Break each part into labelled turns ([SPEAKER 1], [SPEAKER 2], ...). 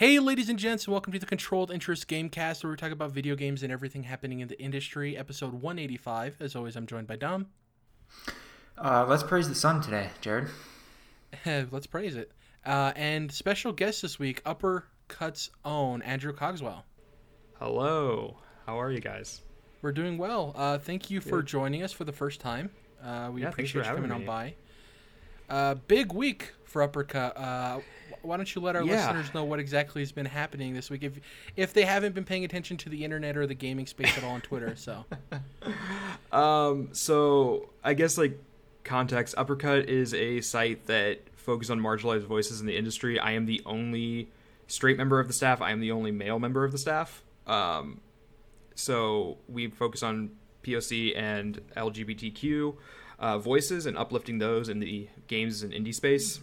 [SPEAKER 1] Hey, ladies and gents, and welcome to the Controlled Interest Gamecast, where we talk about video games and everything happening in the industry. Episode 185. As always, I'm joined by Dom.
[SPEAKER 2] Uh, let's praise the sun today, Jared.
[SPEAKER 1] Let's praise it. Uh, and special guest this week, Uppercut's own Andrew Cogswell.
[SPEAKER 3] Hello. How are you guys?
[SPEAKER 1] We're doing well. Uh, thank you for
[SPEAKER 3] Good.
[SPEAKER 1] joining us for the first time. Uh, we
[SPEAKER 3] Yeah,
[SPEAKER 1] appreciate
[SPEAKER 3] for
[SPEAKER 1] you coming
[SPEAKER 3] having
[SPEAKER 1] on by. Uh, big week for Uppercut. Uh, why don't you let our
[SPEAKER 3] Yeah.
[SPEAKER 1] listeners know what exactly has been happening this week, if if they haven't been paying attention to the internet or the gaming space at all on Twitter? So
[SPEAKER 3] Um, so I guess like context, Uppercut is a site that focuses on marginalized voices in the industry. I am the only straight member of the staff. I am the only male member of the staff. Um, so we focus on POC and LGBTQ uh, voices and uplifting those in the games and indie space.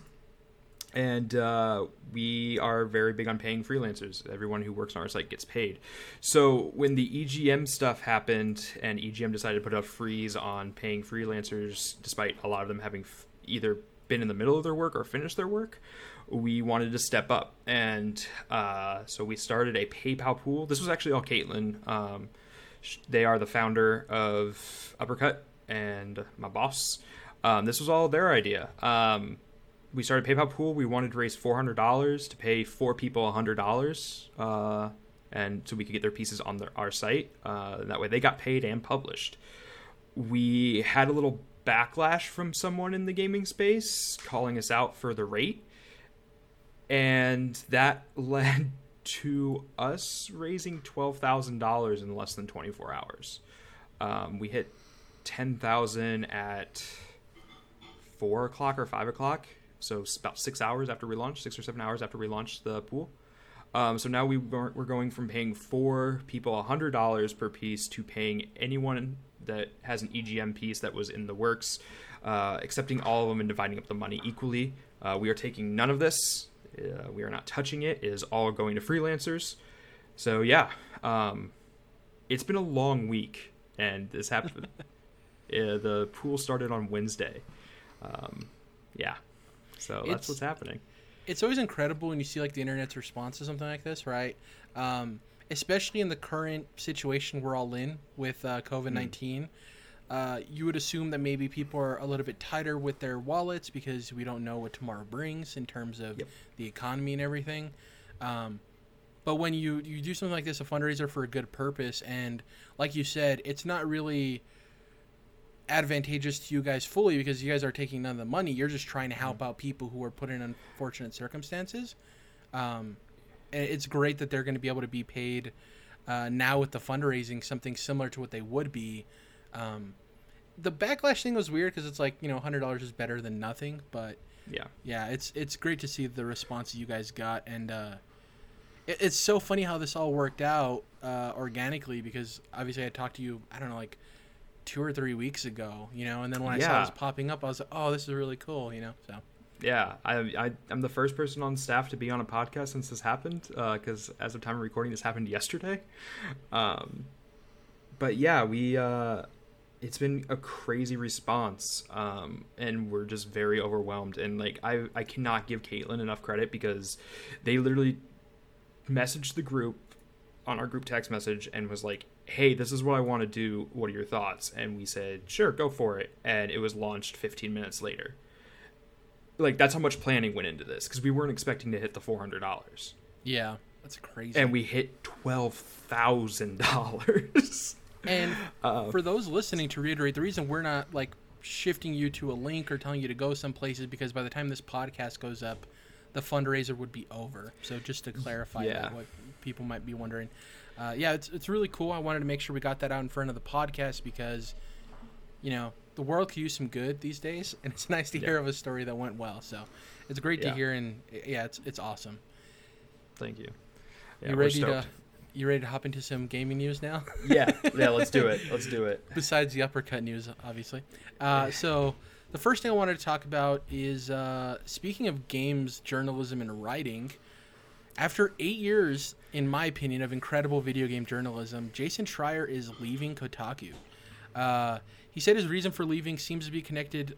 [SPEAKER 3] And uh, we are very big on paying freelancers. Everyone who works on our site gets paid. So when the EGM stuff happened and EGM decided to put a freeze on paying freelancers, despite a lot of them having f- either been in the middle of their work or finished their work, we wanted to step up. And uh, so we started a PayPal pool. This was actually all Caitlin. Um, they are the founder of Uppercut and my boss. Um, this was all their idea. Um, we started PayPal pool. We wanted to raise four hundred dollars to pay four people hundred dollars, uh, and so we could get their pieces on their, our site. Uh, that way, they got paid and published. We had a little backlash from someone in the gaming space calling us out for the rate, and that led to us raising twelve thousand dollars in less than twenty four hours. Um, we hit ten thousand at four o'clock or five o'clock. So about six hours after we launched, six or seven hours after we launched the pool. Um, so now we we're we're going from paying four people hundred dollars per piece to paying anyone that has an EGM piece that was in the works, uh, accepting all of them and dividing up the money equally. Uh, we are taking none of this. Uh, we are not touching it. It is all going to freelancers. So yeah, um, it's been a long week, and this happened. uh, the pool started on Wednesday. Um, yeah, so
[SPEAKER 1] It's-
[SPEAKER 3] that's what's happening.
[SPEAKER 1] it's always incredible when you see like the internet's response to something like this, right? Um, especially in the current situation we're all in with uh, COVID 19. Uh, you would assume that maybe people are a little bit tighter with their wallets because we don't know what tomorrow brings in terms of
[SPEAKER 3] Yep.
[SPEAKER 1] the economy and everything. Um, but when you, you do something like this, a fundraiser for a good purpose, and like you said, it's not really advantageous to you guys fully because you guys are taking none of the money. You're just trying to help out people who are put in unfortunate circumstances. Um, and it's great that they're going to be able to be paid uh, now with the fundraising something similar to what they would be. Um, the backlash thing was weird because it's like you know hundred dollars is better than nothing, but
[SPEAKER 3] Yeah.
[SPEAKER 1] yeah, it's it's great to see the response you guys got, and uh, it, it's so funny how this all worked out uh, organically because obviously I talked to you I don't know like two or three weeks ago, you know, and then when I saw this popping up, I was like, oh, this is really cool, you know. So
[SPEAKER 3] Yeah, I, I I'm the first person on staff to be on a podcast since this happened. Because as of time of recording, this happened yesterday. Um, but yeah, we uh, it's been a crazy response, um, and we're just very overwhelmed. And like I I cannot give Caitlin enough credit because they literally messaged the group on our group text message and was like, "Hey, this is what I want to do. What are your thoughts?" And we said, "Sure, go for it." And it was launched 15 minutes later like that's how much planning went into this because we weren't expecting to hit the four hundred dollars,
[SPEAKER 1] yeah, that's crazy.
[SPEAKER 3] and we hit twelve thousand dollars.
[SPEAKER 1] And
[SPEAKER 3] Uh,
[SPEAKER 1] for those listening, to reiterate, the reason we're not like shifting you to a link or telling you to go some places because by the time this podcast goes up, the fundraiser would be over. So just to clarify
[SPEAKER 3] Yeah.
[SPEAKER 1] that, what people might be wondering, uh, yeah, it's it's really cool. I wanted to make sure we got that out in front of the podcast because, you know, the world could use some good these days, and it's nice to hear
[SPEAKER 3] Yeah.
[SPEAKER 1] of a story that went well. So it's great to hear, and yeah, it's it's awesome.
[SPEAKER 3] Thank you. Yeah,
[SPEAKER 1] you ready to you ready to hop into some gaming news now?
[SPEAKER 3] yeah, yeah. Let's do it. Let's do it.
[SPEAKER 1] besides the uppercut news, obviously. Uh, so the first thing I wanted to talk about is uh, speaking of games, journalism, and writing. After eight years, in my opinion, of incredible video game journalism, Jason Schreier is leaving Kotaku. Uh, he said his reason for leaving seems to be connected.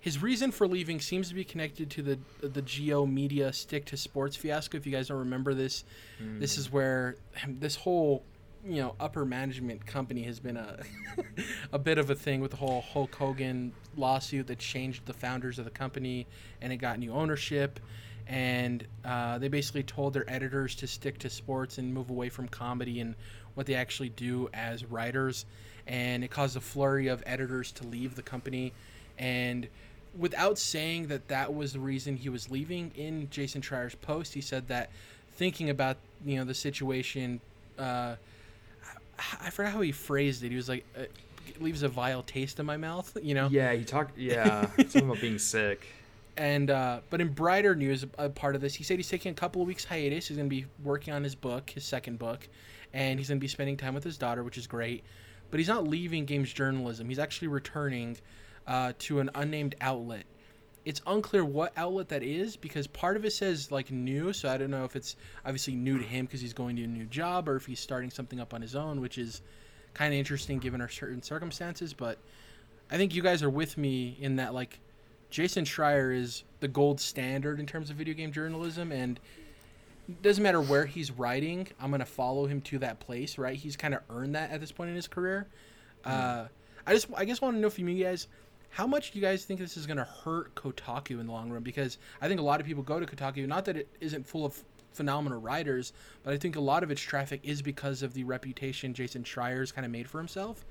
[SPEAKER 1] his reason for leaving seems to be connected to the the G/O Media stick to sports fiasco. If you guys don't remember this, mm. this is where this whole you know upper management company has been a a bit of a thing with the whole Hulk Hogan lawsuit that changed the founders of the company and it got new ownership and uh, they basically told their editors to stick to sports and move away from comedy and what they actually do as writers and it caused a flurry of editors to leave the company and without saying that that was the reason he was leaving in jason Schreier's post he said that thinking about you know the situation uh, I forgot how he phrased it. He was like, uh, leaves a vile taste in my mouth. You know?
[SPEAKER 3] Yeah, he talked. Yeah, something about being sick.
[SPEAKER 1] And uh, but in brighter news, a part of this, he said he's taking a couple of weeks hiatus. He's going to be working on his book, his second book, and he's going to be spending time with his daughter, which is great. But he's not leaving games journalism. He's actually returning uh, to an unnamed outlet it's unclear what outlet that is because part of it says like new, so I don't know if it's obviously new to him because he's going to a new job or if he's starting something up on his own, which is kind of interesting given our certain circumstances. But I think you guys are with me in that like Jason Schreier is the gold standard in terms of video game journalism and doesn't matter where he's writing, I'm gonna follow him to that place, right? He's kind of earned that at this point in his career. Mm. Uh, I just, I guess, want to know from you guys, how much do you guys think this is going to hurt Kotaku in the long run? Because I think a lot of people go to Kotaku, not that it isn't full of phenomenal writers, but I think a lot of its traffic is because of the reputation Jason Schreier's kind of made for himself.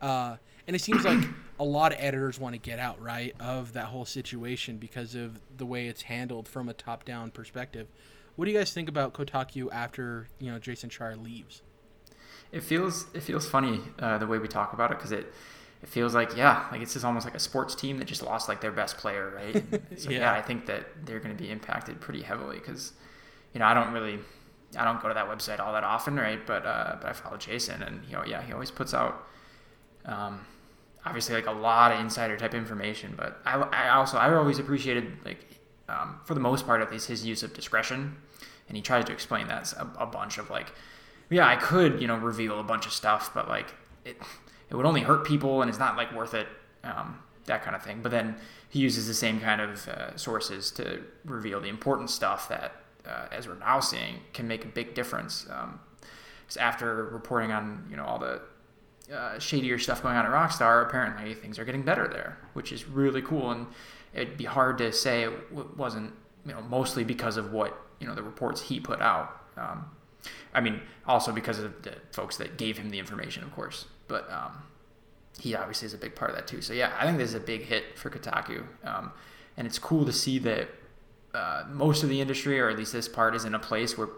[SPEAKER 1] Uh, and it seems like a lot of editors want to get out right of that whole situation because of the way it's handled from a top-down perspective. What do you guys think about Kotaku after you know Jason Schreier leaves?
[SPEAKER 2] It feels it feels funny uh, the way we talk about it because it it feels like yeah, like it's just almost like a sports team that just lost like their best player, right? so yeah. yeah. I think that they're going to be impacted pretty heavily because you know I don't really I don't go to that website all that often, right? But uh, but I follow Jason, and you know yeah, he always puts out. Um, obviously, like a lot of insider type information, but I, I also I always appreciated like um, for the most part at least his use of discretion, and he tries to explain that a, a bunch of like, yeah, I could you know reveal a bunch of stuff, but like it it would only hurt people and it's not like worth it, um, that kind of thing. But then he uses the same kind of uh, sources to reveal the important stuff that, uh, as we're now seeing, can make a big difference. Um, after reporting on you know all the uh, shadier stuff going on at Rockstar, apparently things are getting better there, which is really cool. And it'd be hard to say it wasn't you know mostly because of what you know the reports he put out. Um, I mean, also because of the folks that gave him the information, of course but um, he obviously is a big part of that too. So yeah, I think this is a big hit for Kotaku, um, and it's cool to see that uh, most of the industry, or at least this part, is in a place where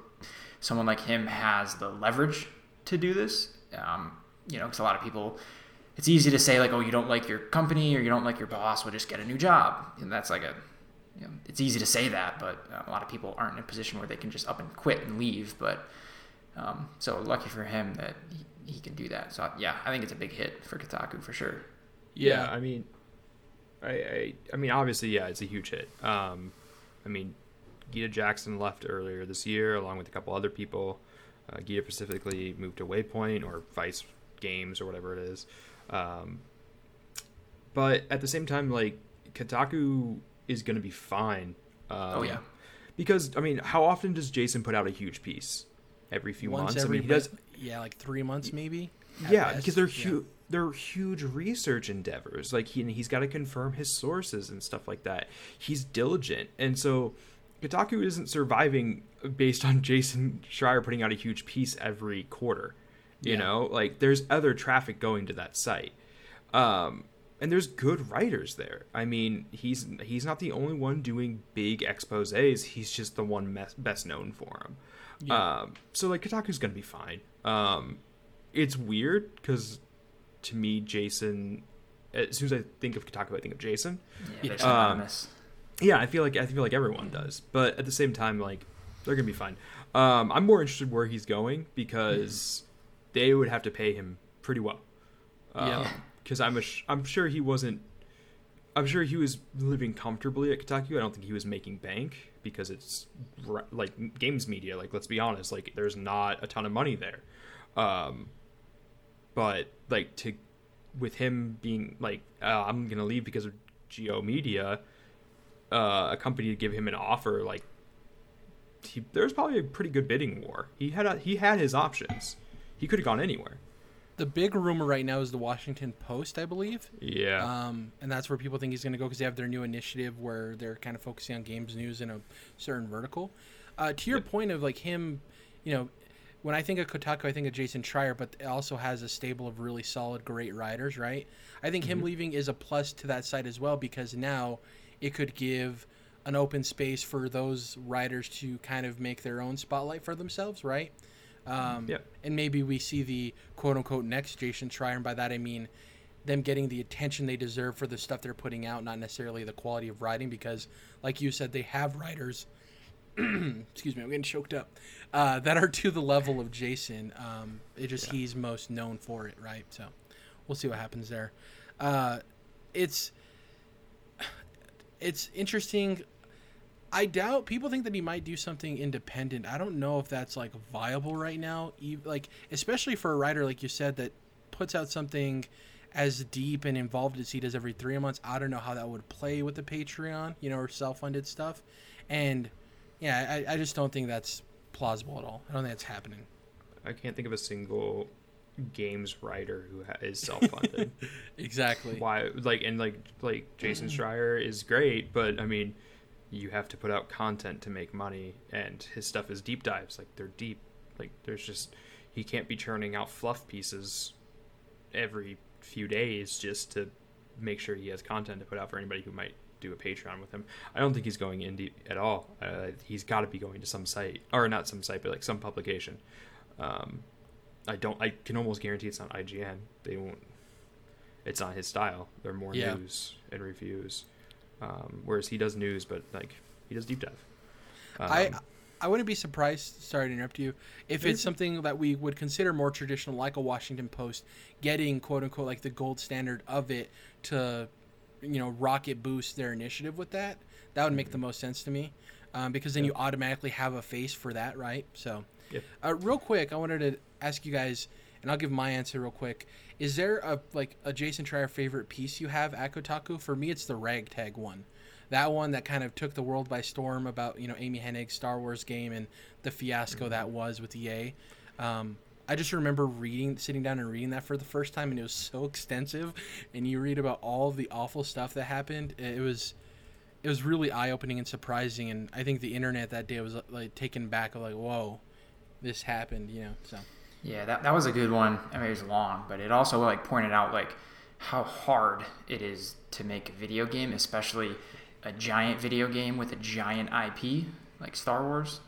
[SPEAKER 2] someone like him has the leverage to do this. Um, you know, because a lot of people, it's easy to say like, oh, you don't like your company or you don't like your boss, well, just get a new job, and that's like a you know, it's easy to say that, but uh, a lot of people aren't in a position where they can just up and quit and leave. But um, so lucky for him that he, he can do that. So yeah, I think it's a big hit for Kotaku for sure.
[SPEAKER 3] Yeah, yeah. I mean, I, I, I mean obviously yeah, it's a huge hit. Um, I mean, Gita Jackson left earlier this year along with a couple other people. Uh, Gita specifically moved to Waypoint or Vice Games or whatever it is. Um, but at the same time, like Kotaku is going to be fine.
[SPEAKER 2] Um, oh yeah.
[SPEAKER 3] Because I mean, how often does Jason put out a huge piece? Every few
[SPEAKER 1] Once
[SPEAKER 3] months.
[SPEAKER 1] Every I mean, he does yeah, like three months maybe.
[SPEAKER 3] Yeah, best. because they're huge. Yeah. They're huge research endeavors. Like he he's got to confirm his sources and stuff like that. He's diligent, and so Kotaku isn't surviving based on Jason Schreier putting out a huge piece every quarter. You yeah. know, like there's other traffic going to that site. Um, and there's good writers there. I mean, he's he's not the only one doing big exposés. He's just the one best known for them. Yeah. Um, so like Kotaku's gonna be fine. Um, it's weird because to me, Jason. As soon as I think of Kotaku, I think of Jason.
[SPEAKER 2] Yeah, um,
[SPEAKER 3] yeah, I feel like I feel like everyone does, but at the same time, like they're gonna be fine. Um, I'm more interested where he's going because. They would have to pay him pretty well. yeah. Because I'm sh- I'm sure he wasn't. I'm sure he was living comfortably at Kotaku. I don't think he was making bank because it's like games media. Like let's be honest, like there's not a ton of money there. Um, but like to with him being like uh, I'm gonna leave because of G/O Media, uh, a company to give him an offer, like he, there's probably a pretty good bidding war. He had a, he had his options. He could have gone anywhere.
[SPEAKER 1] The big rumor right now is the Washington Post, I believe.
[SPEAKER 3] Yeah.
[SPEAKER 1] Um, and that's where people think he's going to go because they have their new initiative where they're kind of focusing on games news in a certain vertical. Uh, to your point of like him, you know, when I think of Kotaku, I think of Jason Schreier, but it also has a stable of really solid, great writers, right? I think him
[SPEAKER 3] Mhm.
[SPEAKER 1] leaving is a plus to that site as well because now it could give an open space for those writers to kind of make their own spotlight for themselves, right? Um,
[SPEAKER 3] Yep.
[SPEAKER 1] And maybe we see the quote unquote next Jason Schreier, and by that I mean them getting the attention they deserve for the stuff they're putting out, not necessarily the quality of writing, because, like you said, they have writers. excuse me, I'm getting choked up. Uh, that are to the level of Jason. Um, it just
[SPEAKER 3] Yeah.
[SPEAKER 1] he's most known for it, right? So we'll see what happens there. Uh, it's it's interesting. I doubt people think that he might do something independent. I don't know if that's like viable right now. Like especially for a writer like you said that puts out something as deep and involved as he does every three months. I don't know how that would play with the Patreon, you know, or self-funded stuff. And yeah, I, I just don't think that's plausible at all. I don't think that's happening.
[SPEAKER 3] I can't think of a single games writer who ha- is self-funded.
[SPEAKER 1] Exactly.
[SPEAKER 3] Why? Like and like like Jason Schreier is great, but I mean, you have to put out content to make money, and his stuff is deep dives. Like they're deep. Like there's just he can't be churning out fluff pieces every few days just to make sure he has content to put out for anybody who might do a Patreon with him. I don't think he's going indie at all. Uh, he's got to be going to some site, or not some site, but like some publication. Um, I don't. I can almost guarantee it's not IGN. They won't. It's not his style. They're more
[SPEAKER 1] Yeah.
[SPEAKER 3] news and reviews, um, whereas he does news, but like he does deep dive. Um,
[SPEAKER 1] I I wouldn't be surprised. Sorry to interrupt you. If it's something that we would consider more traditional, like a Washington Post, getting quote unquote like the gold standard of it to, you know, rocket boost their initiative with that, that would make the most sense to me, um, because then
[SPEAKER 3] Yeah.
[SPEAKER 1] you automatically have a face for that, right? So,
[SPEAKER 3] Yeah.
[SPEAKER 1] uh, real quick, I wanted to ask you guys, and I'll give my answer real quick. Is there a like a Jason Schreier favorite piece you have at Kotaku? For me, it's the ragtag one that one that kind of took the world by storm about you know Amy Hennig's Star Wars game and the fiasco that was with EA. Um, I just remember reading, sitting down and reading that for the first time, and it was so extensive. And you read about all of the awful stuff that happened. It was, it was really eye opening and surprising. And I think the internet that day was like taken back of like, whoa, this happened. You know, so
[SPEAKER 2] Yeah, that, that was a good one. I mean, it was long, but it also like pointed out like how hard it is to make a video game, especially a giant video game with a giant IP like Star Wars.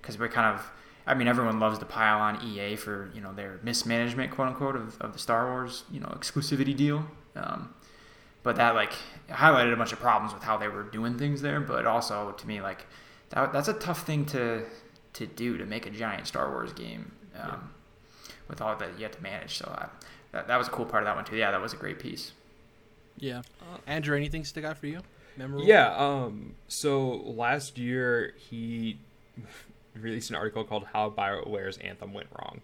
[SPEAKER 2] Because we're kind of, I mean, everyone loves to pile on EA for you know their mismanagement, quote unquote, of, of the Star Wars you know exclusivity deal. Um, but that like highlighted a bunch of problems with how they were doing things there. But also to me, like that, that's a tough thing to to do to make a giant Star Wars game um, with all that you have to manage. So I, that that was a cool part of that one too. Yeah, that was a great piece.
[SPEAKER 1] yeah. Andrew, anything stick out for you? Memorable?
[SPEAKER 3] Yeah. Um. So last year he released an article called "How BioWare's Anthem Went Wrong,"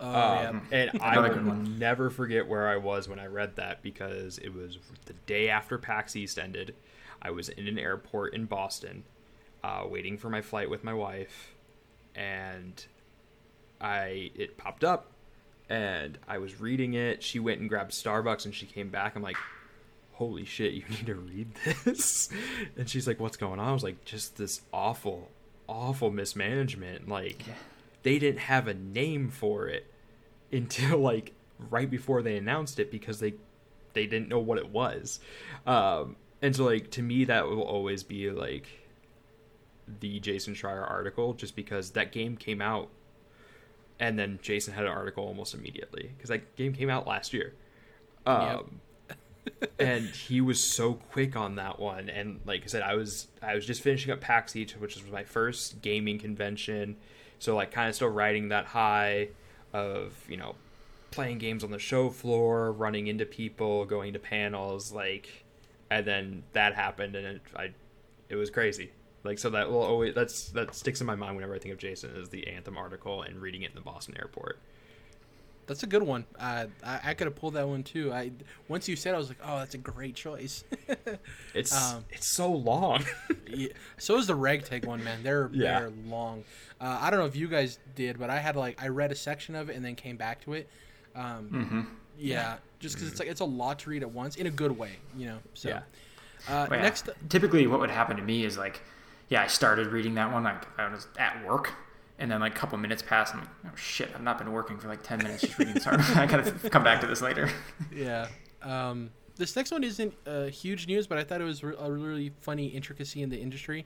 [SPEAKER 1] Oh,
[SPEAKER 3] um, and I
[SPEAKER 2] Another
[SPEAKER 3] will never forget where I was when I read that because it was the day after PAX East ended. I was in an airport in Boston, uh, waiting for my flight with my wife, and I it popped up, and I was reading it. She went and grabbed Starbucks, and she came back. I'm like, holy shit, you need to read this. And she's like, what's going on? I was like, just this awful, awful mismanagement. Like,
[SPEAKER 2] Yeah.
[SPEAKER 3] they didn't have a name for it until like right before they announced it because they they didn't know what it was. Um, and so like to me that will always be like the Jason Schreier article just because that game came out and then Jason had an article almost immediately because that game came out last year. Um, and he was so quick on that one. And like I said, I was I was just finishing up PAX East, which was my first gaming convention. So like kind of still riding that high of you know playing games on the show floor, running into people, going to panels, like, and then that happened, and it, I, it was crazy. Like so that will always that's that sticks in my mind whenever I think of Jason is the Anthem article and reading it in the Boston airport.
[SPEAKER 1] that's a good one. Uh, I, I could have pulled that one too. I once you said, I was like, oh, that's a great choice.
[SPEAKER 3] it's um, it's so long.
[SPEAKER 1] yeah, so is the Ragtag one, man. They're yeah. they're long. Uh, I don't know if you guys did, but I had like I read a section of it and then came back to it. Um, mm-hmm. Yeah, just because mm-hmm. it's like it's a lot to read at once in a good way, you know. So yeah.
[SPEAKER 2] Uh, yeah. next, typically, what would happen to me is like, yeah, I started reading that one like I was at work and then like a couple minutes pass, I'm like, oh shit, I've not been working for like ten minutes just reading this article. I gotta come back to this later.
[SPEAKER 1] Yeah. Um, this next one isn't uh, huge news, but I thought it was a really funny intricacy in the industry.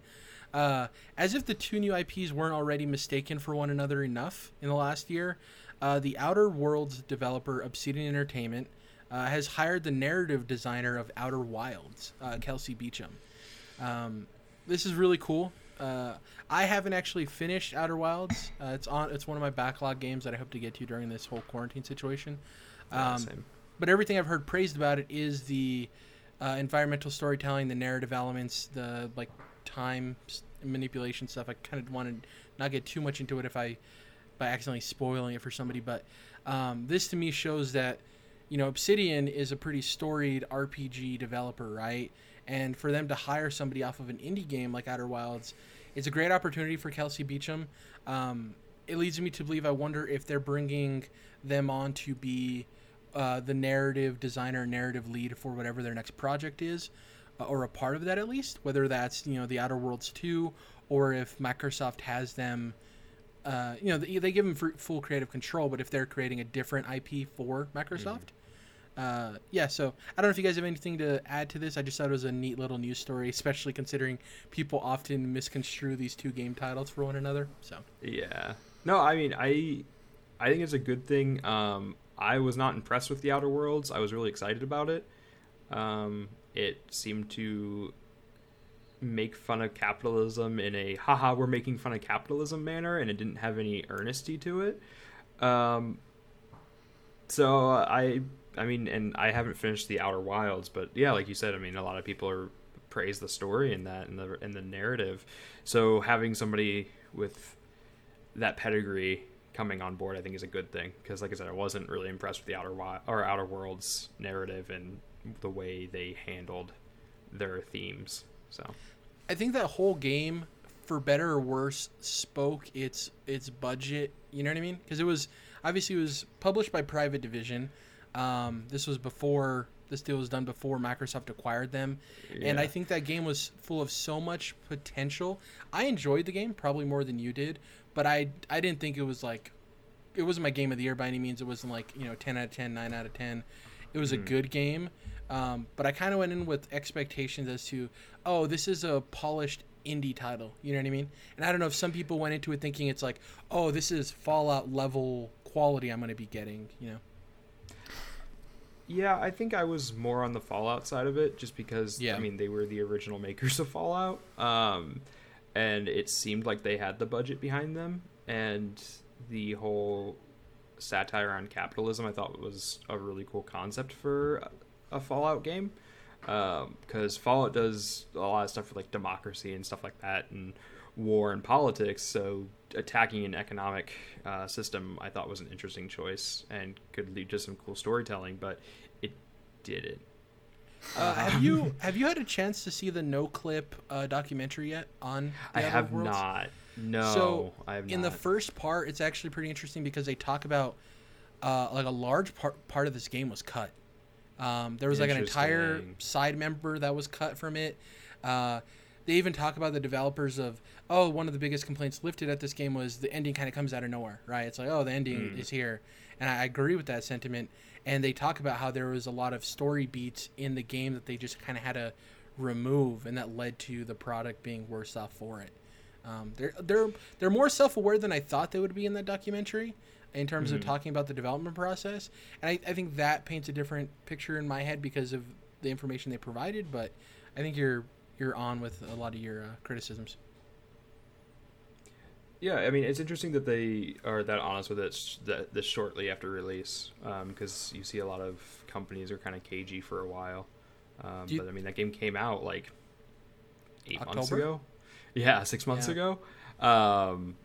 [SPEAKER 1] Uh, as if the two new IPs weren't already mistaken for one another enough in the last year, uh, the Outer Worlds developer Obsidian Entertainment uh, has hired the narrative designer of Outer Wilds, uh, Kelsey Beachum. Um, this is really cool. Uh, I haven't actually finished Outer Wilds. Uh, it's on. It's one of my backlog games that I hope to get to during this whole quarantine situation. Um, yeah, but everything I've heard praised about it is the uh, environmental storytelling, the narrative elements, the like time manipulation stuff. I kind of want to not get too much into it if I by accidentally spoiling it for somebody. But um, this to me shows that you know Obsidian is a pretty storied RPG developer, right? And for them to hire somebody off of an indie game like Outer Wilds, it's a great opportunity for Kelsey Beachum. Um, it leads me to believe I wonder if they're bringing them on to be uh, the narrative designer, narrative lead for whatever their next project is, uh, or a part of that at least. Whether that's you know the Outer Worlds two, or if Microsoft has them. Uh, you know, they, they give them full creative control, but if they're creating a different IP for Microsoft, uh, yeah, so I don't know if you guys have anything to add to this. I just thought it was a neat little news story, especially considering people often misconstrue these two game titles for one another. So
[SPEAKER 3] yeah, no, I mean, I I think it's a good thing. Um, I was not impressed with the Outer Worlds. I was really excited about it. Um, it seemed to make fun of capitalism in a haha we're making fun of capitalism manner, and it didn't have any earnesty to it. Um, so I I mean, and I haven't finished the Outer Wilds, but yeah, like you said, I mean, a lot of people are praise the story in that and the the narrative. So having somebody with that pedigree coming on board, I think, is a good thing because, like I said, I wasn't really impressed with the Outer Wild or Outer Worlds narrative and the way they handled their themes. So,
[SPEAKER 1] I think that whole game, for better or worse, spoke its its budget. You know what I mean? Because it was obviously it was published by Private Division um, this was before this deal was done before Microsoft acquired them, yeah. and I think that game was full of so much potential. I enjoyed the game probably more than you did, but I I didn't think it was like it wasn't my game of the year by any means. It wasn't like you know ten out of 10, 9 out of ten. It was mm. a hmm. good game, um, but I kind of went in with expectations as to oh this is a polished indie title. You know what I mean? And I don't know if some people went into it thinking it's like oh this is Fallout level quality I'm going to be getting. You know.
[SPEAKER 3] Yeah, I think I was more on the Fallout side of it, just because yeah. I mean they were the original makers of Fallout, um, and it seemed like they had the budget behind them, and the whole satire on capitalism I thought was a really cool concept for a Fallout game, because um, Fallout does a lot of stuff with like democracy and stuff like that, and war and politics. So attacking an economic uh, system, I thought was an interesting choice and could lead to some cool storytelling. But it didn't.
[SPEAKER 1] Uh, have you have you had a chance to see the Noclip uh, documentary yet on?
[SPEAKER 3] I have Worlds? not. No,
[SPEAKER 1] so
[SPEAKER 3] I have
[SPEAKER 1] in the first part, it's actually pretty interesting because they talk about uh, like a large part part of this game was cut. Um, there was like an entire side member that was cut from it. They even talk about the developers of oh one of the biggest complaints lifted at this game was the ending kind of comes out of nowhere right? It's like oh the ending mm. is here. And I agree with that sentiment. And they talk about how there was a lot of story beats in the game that they just kind of had to remove and that led to the product being worse off for it. Um, they're they're they're more self-aware than I thought they would be in that documentary in terms mm-hmm. of talking about the development process. And I, I think that paints a different picture in my head because of the information they provided but I think you're you're on with a lot of your uh, criticisms.
[SPEAKER 3] Yeah, I mean, it's interesting that they are that honest with it that this shortly after release, because um, you see a lot of companies are kind of cagey for a while. Um, you, but I mean, that game came out like eight October? months ago. Yeah, six months yeah. ago. Um,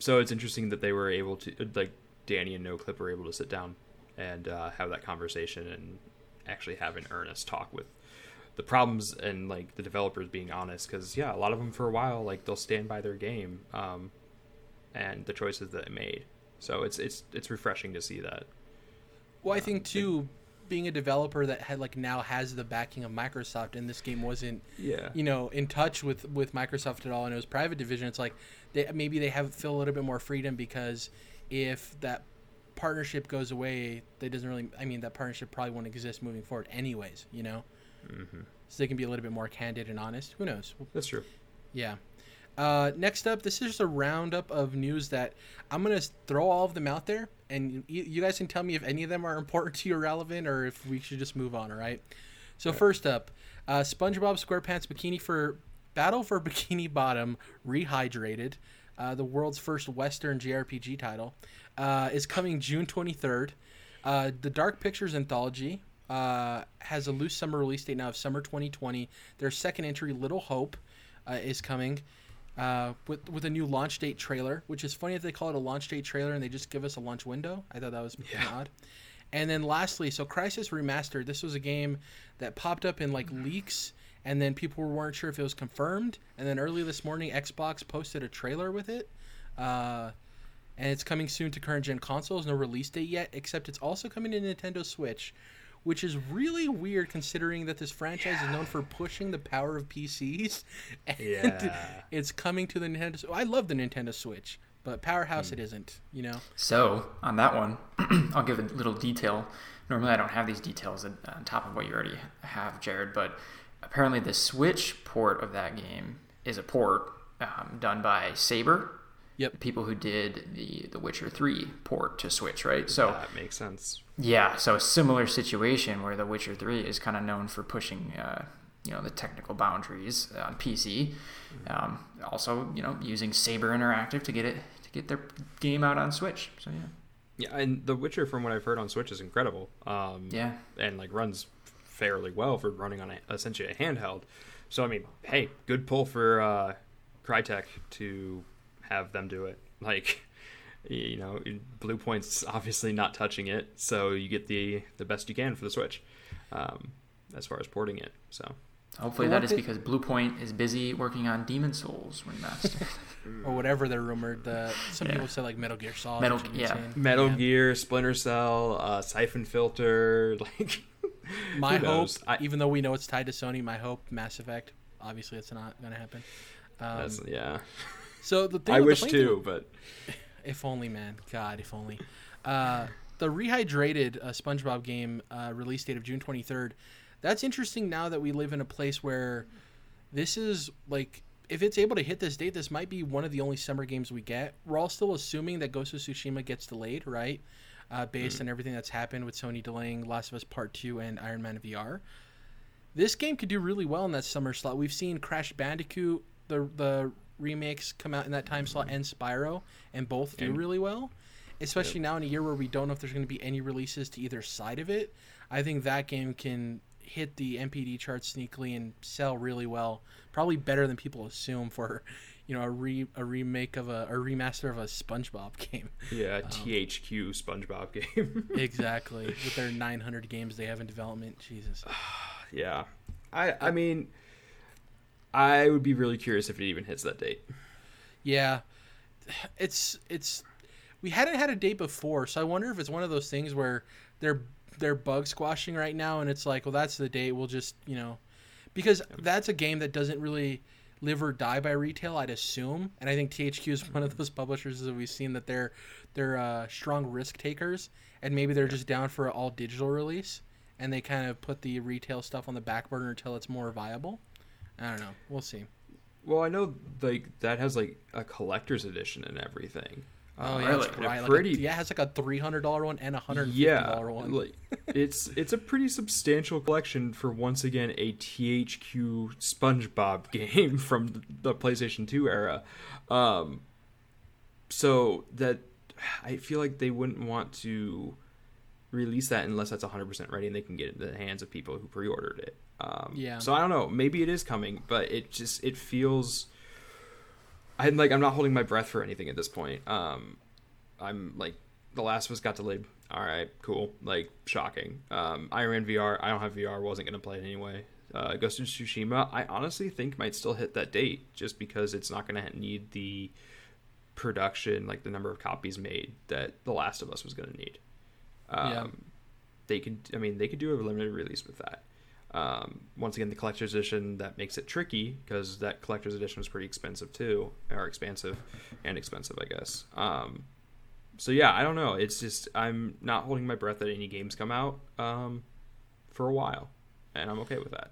[SPEAKER 3] so it's interesting that they were able to like Danny and NoClip were able to sit down and uh, have that conversation and actually have an earnest talk with the problems and like the developers being honest because yeah a lot of them for a while like they'll stand by their game um, and the choices that they made. So it's it's it's refreshing to see that.
[SPEAKER 1] Well i think too being a developer that had like now has the backing of microsoft and this game wasn't
[SPEAKER 3] yeah.
[SPEAKER 1] you know in touch with with microsoft at all and it was private division it's like they maybe they have feel a little bit more freedom because if that partnership goes away that doesn't really i mean that partnership probably won't exist moving forward anyways you know
[SPEAKER 3] mm-hmm.
[SPEAKER 1] so they can be a little bit more candid and honest who knows
[SPEAKER 3] that's true
[SPEAKER 1] yeah uh, next up, this is just a roundup of news that I'm gonna throw all of them out there, and you, you guys can tell me if any of them are important to you or relevant, or if we should just move on. All right. So right. first up, uh, SpongeBob SquarePants Bikini for Battle for Bikini Bottom Rehydrated, uh, the world's first Western JRPG title, uh, is coming June 23rd. Uh, the Dark Pictures anthology uh, has a loose summer release date now of summer 2020. Their second entry, Little Hope, uh, is coming uh, with with a new launch date trailer, which is funny that they call it a launch date trailer and they just give us a launch window. I thought that was yeah. odd. And then lastly, so Crysis Remastered. This was a game that popped up in like leaks, and then people weren't sure if it was confirmed. And then early this morning, Xbox posted a trailer with it. Uh, and it's coming soon to current gen consoles. No release date yet, except it's also coming to Nintendo Switch, which is really weird considering that this franchise yeah. is known for pushing the power of PCs. And yeah. it's coming to the Nintendo. I love the Nintendo Switch, but Powerhouse mm. it isn't. You know.
[SPEAKER 2] So on that one, I'll give a little detail. Normally, I don't have these details on top of what you already have, Jared. But apparently, the Switch port of that game is a port um, done by Saber.
[SPEAKER 1] Yep.
[SPEAKER 2] People who did the The Witcher Three port to Switch, right? So
[SPEAKER 3] that makes sense.
[SPEAKER 2] Yeah, so a similar situation where The Witcher 3 is kind of known for pushing, uh, you know, the technical boundaries on PC. Um, also, you know, using Saber Interactive to get it to get their game out on Switch. So yeah.
[SPEAKER 3] Yeah, and The Witcher, from what I've heard on Switch, is incredible. Um,
[SPEAKER 2] yeah,
[SPEAKER 3] and like runs fairly well for running on a, essentially a handheld. So I mean, hey, good pull for uh, Crytek to have them do it. Like you know, Bluepoint's obviously not touching it, so you get the the best you can for the Switch, um, as far as porting it. So
[SPEAKER 2] hopefully that is because Bluepoint is busy working on Demon Souls remaster,
[SPEAKER 1] or whatever they're rumored. The some yeah. people say like Metal Gear Solid,
[SPEAKER 2] Metal, yeah,
[SPEAKER 3] Metal yeah. Gear, Splinter Cell, uh, Siphon Filter, like.
[SPEAKER 1] my hope, I, even though we know it's tied to Sony, my hope, Mass Effect. Obviously, it's not going to happen.
[SPEAKER 3] Um, yeah.
[SPEAKER 1] So the thing
[SPEAKER 3] I wish too, but
[SPEAKER 1] if only, man. God, if only. Uh, the rehydrated uh, SpongeBob game uh, release date of June 23rd. That's interesting now that we live in a place where this is like if it's able to hit this date, this might be one of the only summer games we get. We're all still assuming that Ghost of Tsushima gets delayed, right? Uh, based mm. on everything that's happened with Sony delaying Last of Us Part 2 and Iron Man VR. This game could do really well in that summer slot. We've seen Crash Bandicoot, the the remakes come out in that time slot and Spyro, and both do really well. Especially yep. now in a year where we don't know if there's going to be any releases to either side of it. I think that game can hit the NPD charts sneakily and sell really well. Probably better than people assume for, you know, a re a remake of a, a remaster of a SpongeBob game.
[SPEAKER 3] Yeah, um, THQ SpongeBob game.
[SPEAKER 1] exactly, with their 900 games they have in development. Jesus.
[SPEAKER 3] yeah, I I mean I would be really curious if it even hits that date.
[SPEAKER 1] Yeah, it's it's we hadn't had a date before, so I wonder if it's one of those things where they're they're bug squashing right now, and it's like, well, that's the date. We'll just you know, because that's a game that doesn't really live or die by retail, I'd assume. And I think THQ is one of those publishers that we've seen that they're they're uh, strong risk takers, and maybe they're just down for an all digital release, and they kind of put the retail stuff on the back burner until it's more viable. I don't know. We'll see.
[SPEAKER 3] Well, I know like that has like a collector's edition and everything.
[SPEAKER 1] Oh yeah, really? right. Pretty, like a, yeah, it has like a three hundred dollar one and a hundred fifty dollar yeah, one.
[SPEAKER 3] Like, it's it's a pretty substantial collection for once again a THQ SpongeBob game from the PlayStation Two era. Um, so that I feel like they wouldn't want to release that unless that's 100% ready and they can get it in the hands of people who pre-ordered it. Um, yeah. So I don't know. Maybe it is coming, but it just it feels. I'm like I'm not holding my breath for anything at this point. Um, I'm like The Last of Us got delayed. All right, cool. Like shocking. Um, Iron Man VR. I don't have VR. Wasn't gonna play it anyway. Uh, Ghost of Tsushima. I honestly think might still hit that date just because it's not gonna need the production, like the number of copies made that The Last of Us was gonna need. Um, yeah. They could. I mean, they could do a limited release with that. Um, once again, the collector's edition that makes it tricky because that collector's edition was pretty expensive too, or expansive and expensive, I guess. Um, so yeah, I don't know. It's just I'm not holding my breath that any games come out um, for a while, and I'm okay with that.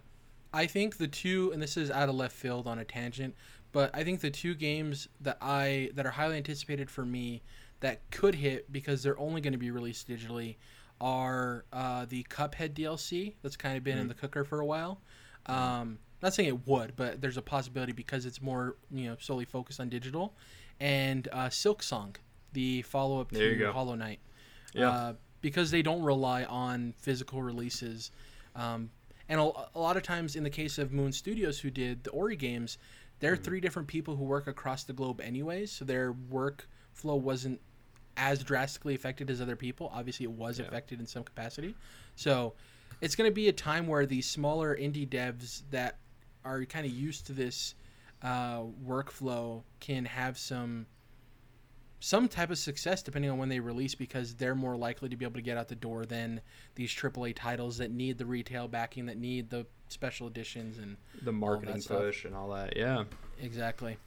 [SPEAKER 1] I think the two, and this is out of left field on a tangent, but I think the two games that I that are highly anticipated for me that could hit because they're only going to be released digitally are uh, the Cuphead DLC that's kind of been mm-hmm. in the cooker for a while. Um, not saying it would, but there's a possibility because it's more you know solely focused on digital, and uh, Silksong, the follow up to Hollow Knight. Yeah. Uh, because they don't rely on physical releases. Um, and a, a, lot of times, in the case of Moon Studios, who did the Ori games, they're mm-hmm. three different people who work across the globe, anyways. So their workflow wasn't as drastically affected as other people. Obviously, it was yeah. affected in some capacity. So it's going to be a time where these smaller indie devs that are kind of used to this uh, workflow can have some some type of success depending on when they release because they're more likely to be able to get out the door than these AAA titles that need the retail backing, that need the special editions and
[SPEAKER 3] the marketing push and all that. Yeah,
[SPEAKER 1] exactly.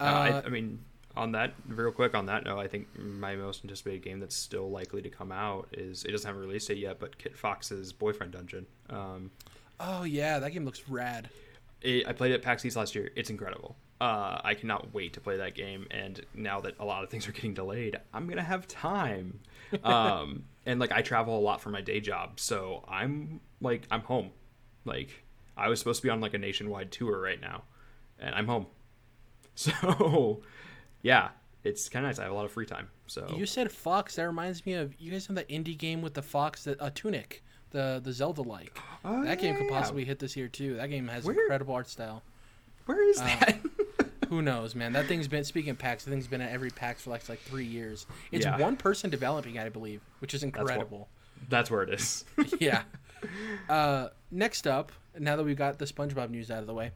[SPEAKER 3] Uh, uh, I, I, mean, on that, real quick on that note, I think my most anticipated game that's still likely to come out is it doesn't have a release date yet, but Kitfox's Boyfriend Dungeon. Um,
[SPEAKER 1] oh yeah, that game looks rad.
[SPEAKER 3] It, I played it at PAX East last year. It's incredible. Uh, I cannot wait to play that game. And now that a lot of things are getting delayed, I'm gonna have time. Um, and like I travel a lot for my day job, so I'm like I'm home. Like I was supposed to be on like a nationwide tour right now, and I'm home. So yeah, it's kind of nice. I have a lot of free time. So
[SPEAKER 1] you said Fox. That reminds me of you guys know that indie game with the Fox that uh, Tunic, the the Zelda like. Oh, that yeah, game could possibly yeah. hit this year too. That game has Where? incredible art style.
[SPEAKER 3] Where is uh, that?
[SPEAKER 1] who knows, man? That thing's been speaking of PAX. The thing's been at every PAX for like like three years. It's yeah. one person developing, I believe, which is incredible.
[SPEAKER 3] That's, what, that's
[SPEAKER 1] where it is. yeah. Uh, next up, now that we've got the SpongeBob news out of the way,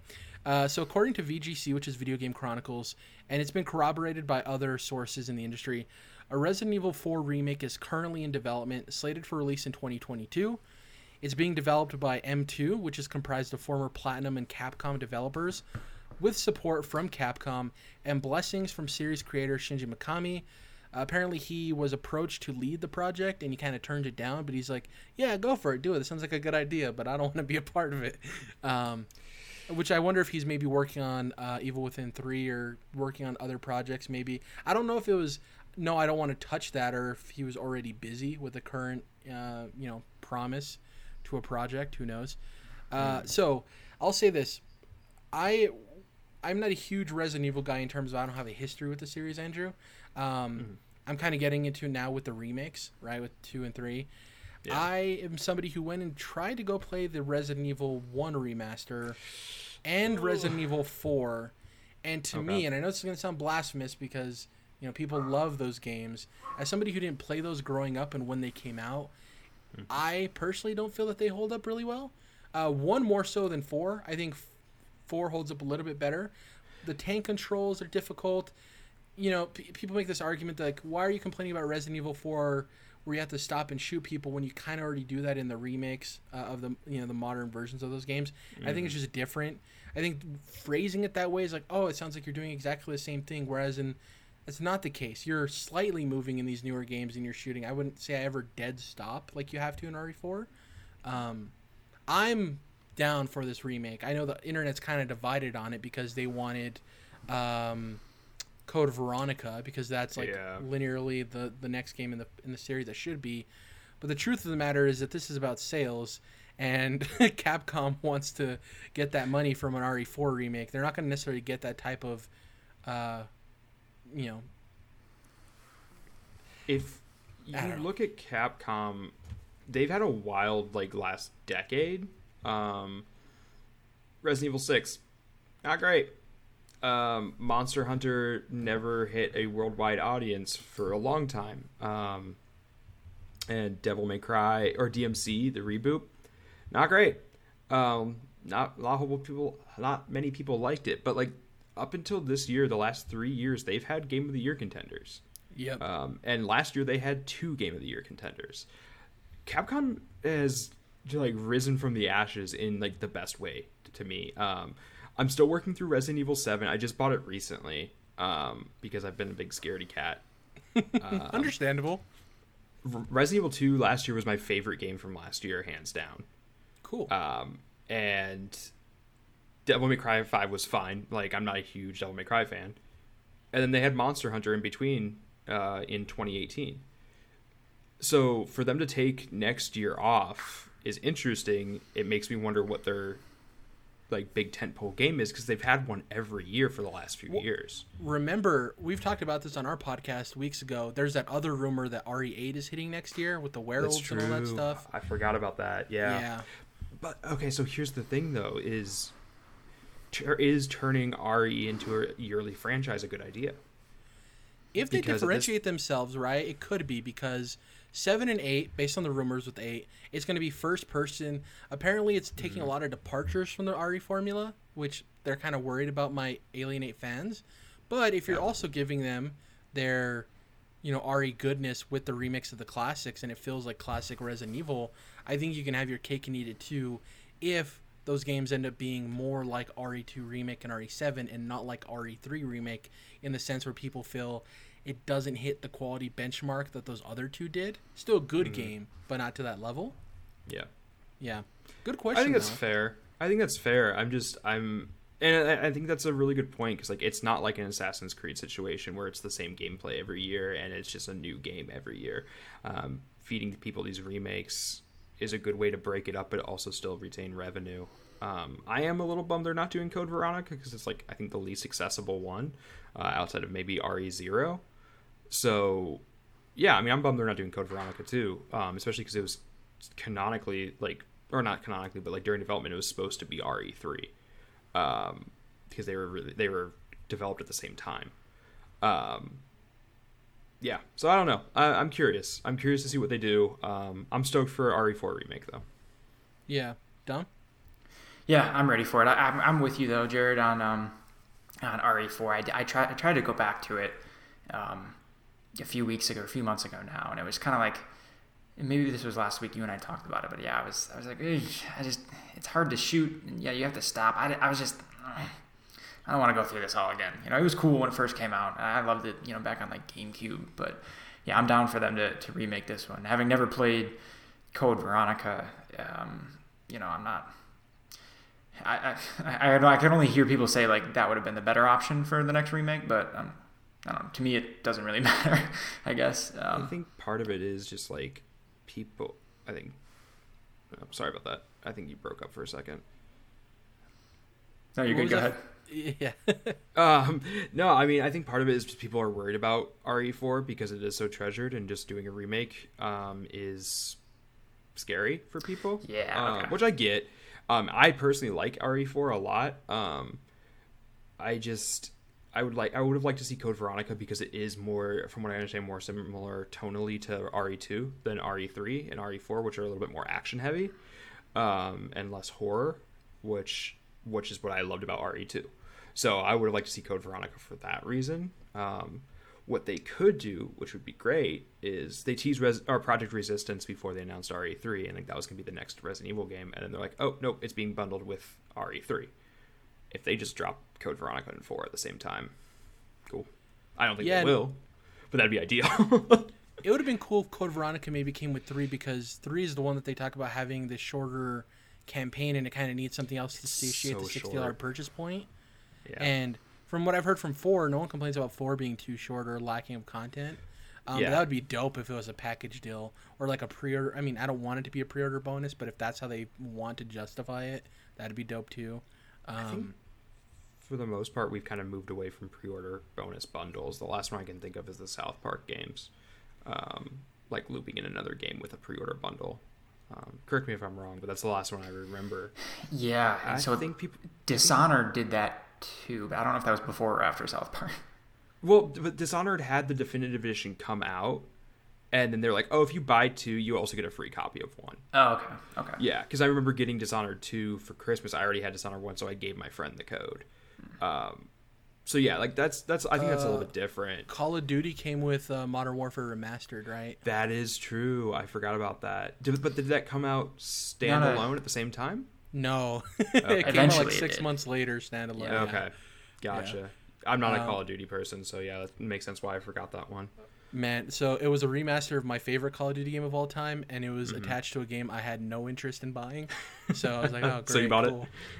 [SPEAKER 1] uh, so, according to VGC, which is Video Game Chronicles, and it's been corroborated by other sources in the industry, a Resident Evil 4 remake is currently in development, slated for release in 2022. It's being developed by M2, which is comprised of former Platinum and Capcom developers, with support from Capcom and blessings from series creator Shinji Mikami. Uh, apparently, he was approached to lead the project and he kind of turned it down, but he's like, Yeah, go for it, do it. It sounds like a good idea, but I don't want to be a part of it. Um, which I wonder if he's maybe working on uh, Evil Within three or working on other projects. Maybe I don't know if it was no, I don't want to touch that, or if he was already busy with the current uh, you know promise to a project. Who knows? Uh, mm. So I'll say this: I I'm not a huge Resident Evil guy in terms of I don't have a history with the series, Andrew. Um, mm. I'm kind of getting into now with the remakes, right, with two and three. Yeah. I am somebody who went and tried to go play the Resident Evil 1 remaster and Ooh. Resident Evil 4. And to okay. me, and I know this is going to sound blasphemous because, you know, people love those games. As somebody who didn't play those growing up and when they came out, mm-hmm. I personally don't feel that they hold up really well. Uh, one more so than 4. I think 4 holds up a little bit better. The tank controls are difficult. You know, p- people make this argument that, like, why are you complaining about Resident Evil 4? Where you have to stop and shoot people when you kind of already do that in the remakes uh, of the you know the modern versions of those games. Mm-hmm. I think it's mm-hmm. just different. I think phrasing it that way is like, oh, it sounds like you're doing exactly the same thing, whereas in that's not the case. You're slightly moving in these newer games and you're shooting. I wouldn't say I ever dead stop like you have to in RE4. Um, I'm down for this remake. I know the internet's kind of divided on it because they wanted um, Code Veronica because that's like yeah. linearly the the next game in the in the series that should be. But the truth of the matter is that this is about sales, and Capcom wants to get that money from an RE4 remake. They're not going to necessarily get that type of, uh, you know.
[SPEAKER 3] If you look at Capcom, they've had a wild like last decade. Um, Resident Evil Six, not great. Um, Monster Hunter never hit a worldwide audience for a long time. Um, and Devil May Cry or DMC, the reboot, not great. Um, not a lot of people, not many people liked it, but like up until this year, the last three years, they've had Game of the Year contenders.
[SPEAKER 1] Yep.
[SPEAKER 3] Um, and last year they had two Game of the Year contenders. Capcom has like risen from the ashes in like the best way to me. Um, I'm still working through Resident Evil Seven. I just bought it recently um, because I've been a big scaredy cat.
[SPEAKER 1] Um, Understandable.
[SPEAKER 3] Resident Evil Two last year was my favorite game from last year, hands down.
[SPEAKER 1] Cool.
[SPEAKER 3] Um, and Devil May Cry Five was fine. Like I'm not a huge Devil May Cry fan. And then they had Monster Hunter in between uh, in 2018. So for them to take next year off is interesting. It makes me wonder what their like big tentpole game is because they've had one every year for the last few well, years.
[SPEAKER 1] Remember, we've talked about this on our podcast weeks ago. There's that other rumor that RE8 is hitting next year with the werewolves and all that stuff.
[SPEAKER 3] I forgot about that. Yeah. Yeah. But okay, so here's the thing though: is is turning RE into a yearly franchise a good idea?
[SPEAKER 1] If they because differentiate this... themselves, right, it could be because seven and eight, based on the rumors with eight, it's going to be first person. Apparently, it's taking mm-hmm. a lot of departures from the RE formula, which they're kind of worried about might alienate fans. But if you're yeah. also giving them their, you know, RE goodness with the remix of the classics, and it feels like classic Resident Evil, I think you can have your cake and eat it too. If those games end up being more like RE2 remake and RE7 and not like RE3 remake in the sense where people feel it doesn't hit the quality benchmark that those other two did. Still a good mm-hmm. game, but not to that level.
[SPEAKER 3] Yeah.
[SPEAKER 1] Yeah. Good question. I
[SPEAKER 3] think that's fair. I think that's fair. I'm just I'm and I think that's a really good point because like it's not like an Assassin's Creed situation where it's the same gameplay every year and it's just a new game every year. Um, feeding people these remakes is a good way to break it up, but also still retain revenue. Um, I am a little bummed they're not doing Code Veronica because it's like I think the least accessible one uh, outside of maybe RE Zero. So yeah, I mean I'm bummed they're not doing Code Veronica too, um, especially because it was canonically like or not canonically, but like during development it was supposed to be RE three um, because they were really, they were developed at the same time. Um, yeah, so I don't know. I, am curious. I'm curious to see what they do. Um, I'm stoked for RE4 remake though.
[SPEAKER 1] Yeah, Dom.
[SPEAKER 2] Yeah, I'm ready for it. I, am I'm, I'm with you though, Jared, on um, on RE4. I, I try I tried to go back to it um, a few weeks ago, a few months ago now, and it was kind of like maybe this was last week. You and I talked about it, but yeah, I was I was like, I just it's hard to shoot. And yeah, you have to stop. I, I was just. I don't want to go through this all again. You know, it was cool when it first came out. I loved it, you know, back on like GameCube. But yeah, I'm down for them to, to remake this one. Having never played Code Veronica, um, you know, I'm not. I, I, I, I can only hear people say like that would have been the better option for the next remake, but um, I don't know. To me, it doesn't really matter. I guess. Um,
[SPEAKER 3] I think part of it is just like people. I think. I'm oh, sorry about that. I think you broke up for a second.
[SPEAKER 2] No, you're what good. Go ahead.
[SPEAKER 1] Yeah.
[SPEAKER 3] um, no, I mean, I think part of it is people are worried about RE4 because it is so treasured, and just doing a remake um, is scary for people.
[SPEAKER 2] Yeah.
[SPEAKER 3] Um, which I get. Um, I personally like RE4 a lot. Um, I just. I would like I would have liked to see Code Veronica because it is more, from what I understand, more similar tonally to RE2 than RE3 and RE4, which are a little bit more action heavy um, and less horror, which which is what I loved about RE2. So I would have liked to see Code Veronica for that reason. Um, what they could do, which would be great, is they teased Res- or Project Resistance before they announced RE3, and like that was gonna be the next Resident Evil game, and then they're like, oh nope, it's being bundled with RE3. If they just drop Code Veronica and four at the same time, cool. I don't think yeah, they will, but that'd be ideal.
[SPEAKER 1] it would have been cool if Code Veronica maybe came with three because three is the one that they talk about having the shorter campaign, and it kind of needs something else to satiate so the sixty dollar purchase point. Yeah. And from what I've heard from four, no one complains about four being too short or lacking of content. Um, yeah. that would be dope if it was a package deal or like a pre-order. I mean, I don't want it to be a pre-order bonus, but if that's how they want to justify it, that'd be dope too. Um, I think
[SPEAKER 3] for the most part, we've kind of moved away from pre-order bonus bundles. The last one I can think of is the South Park games, um, like looping in another game with a pre-order bundle. Um, correct me if I'm wrong, but that's the last one I remember.
[SPEAKER 2] Yeah, I so I think people Dishonored did that 2, but I don't know if that was before or after South Park.
[SPEAKER 3] Well, but Dishonored had the definitive edition come out, and then they're like, "Oh, if you buy two, you also get a free copy of one."
[SPEAKER 2] Oh, okay, okay.
[SPEAKER 3] Yeah, because I remember getting Dishonored two for Christmas. I already had Dishonored one, so I gave my friend the code. Um, so yeah, like that's that's I think that's a little
[SPEAKER 1] Uh,
[SPEAKER 3] bit different.
[SPEAKER 1] Call of Duty came with uh, Modern Warfare Remastered, right?
[SPEAKER 3] That is true. I forgot about that. Did, but did that come out standalone at the same time?
[SPEAKER 1] No, it came out like six months later, standalone.
[SPEAKER 2] Yeah.
[SPEAKER 3] Okay, gotcha. I'm not a
[SPEAKER 1] Um,
[SPEAKER 3] Call of Duty person, so yeah, that makes sense why I forgot that one.
[SPEAKER 1] Man, so it was a remaster of my favorite Call of Duty game of all time, and it
[SPEAKER 3] Mm-hmm.
[SPEAKER 1] was attached to a game I had no interest in buying. So I was like, oh, great,
[SPEAKER 3] So you bought it?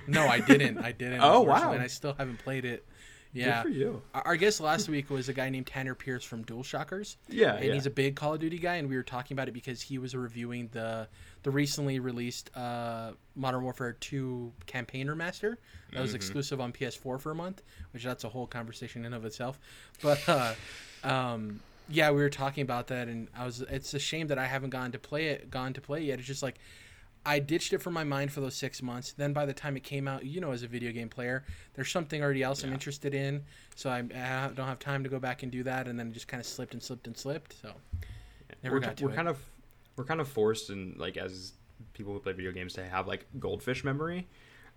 [SPEAKER 1] No, I didn't. I didn't.
[SPEAKER 3] Oh, wow.
[SPEAKER 1] And I still haven't played it. Yeah.
[SPEAKER 3] Good for you.
[SPEAKER 1] Our our guest last week was a guy named Tanner Pierce from DualShockers.
[SPEAKER 3] Yeah,
[SPEAKER 1] and
[SPEAKER 3] yeah.
[SPEAKER 1] he's a big Call of Duty guy, and we were talking about it because he was reviewing the the recently released uh, Modern Warfare 2 campaign remaster that
[SPEAKER 3] Mm-hmm.
[SPEAKER 1] was exclusive on PS4 for a month, which that's a whole conversation in of itself. But uh, um, yeah, we were talking about that, and I was. It's a shame that I haven't gone to play it, gone to play yet. It's just like. I ditched it from my mind for those six months. Then by the time it came out, you know, as a video game player, there's something already else I'm interested in, so I, I don't have time to go back and do that. And then it just kind of slipped and slipped and slipped. So never
[SPEAKER 3] we're,
[SPEAKER 1] got to
[SPEAKER 3] we're
[SPEAKER 1] it.
[SPEAKER 3] kind of we're kind of forced and like as people who play video games to have like goldfish memory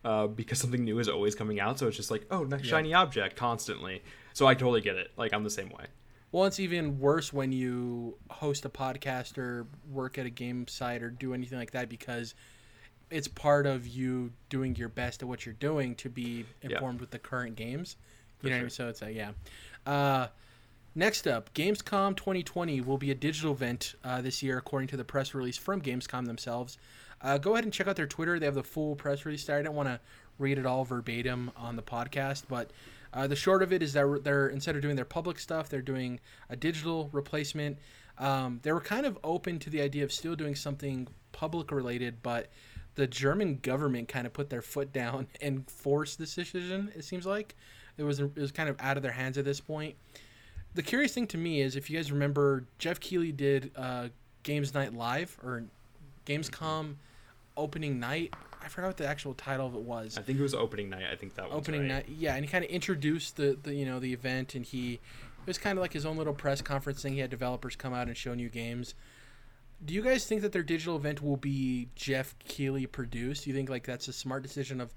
[SPEAKER 3] uh, because something new is always coming out so it's just like oh next
[SPEAKER 1] Yeah.
[SPEAKER 3] shiny object constantly so i totally get it like i'm the same way
[SPEAKER 1] Well, it's even worse when you host a podcast or work at a game site or do anything like that because it's part of you doing your best at what you're doing to be
[SPEAKER 3] Yeah.
[SPEAKER 1] informed with the current games.
[SPEAKER 3] For
[SPEAKER 1] You know, what I mean? so it's a yeah. Uh, next up, Gamescom 2020 will be a digital event uh, this year, according to the press release from Gamescom themselves. Uh, go ahead and check out their Twitter; they have the full press release there. I don't want to read it all verbatim on the podcast, but uh, the short of it is that they're instead of doing their public stuff, they're doing a digital replacement. Um, they were kind of open to the idea of still doing something public related, but the German government kind of put their foot down and forced this decision. It seems like it was it was kind of out of their hands at this point. The curious thing to me is if you guys remember, Geoff Keighley did uh, Games Night Live or Gamescom opening night. I forgot what the actual title of it was.
[SPEAKER 3] I think it was opening night. I think that was
[SPEAKER 1] opening night. Yeah and he kind of introduced the, the you know the event and he it was kind of like his own little press conference thing. He had developers come out and show new games. Do you guys think that their digital event will be Geoff Keighley produced? Do you think like that's a smart decision of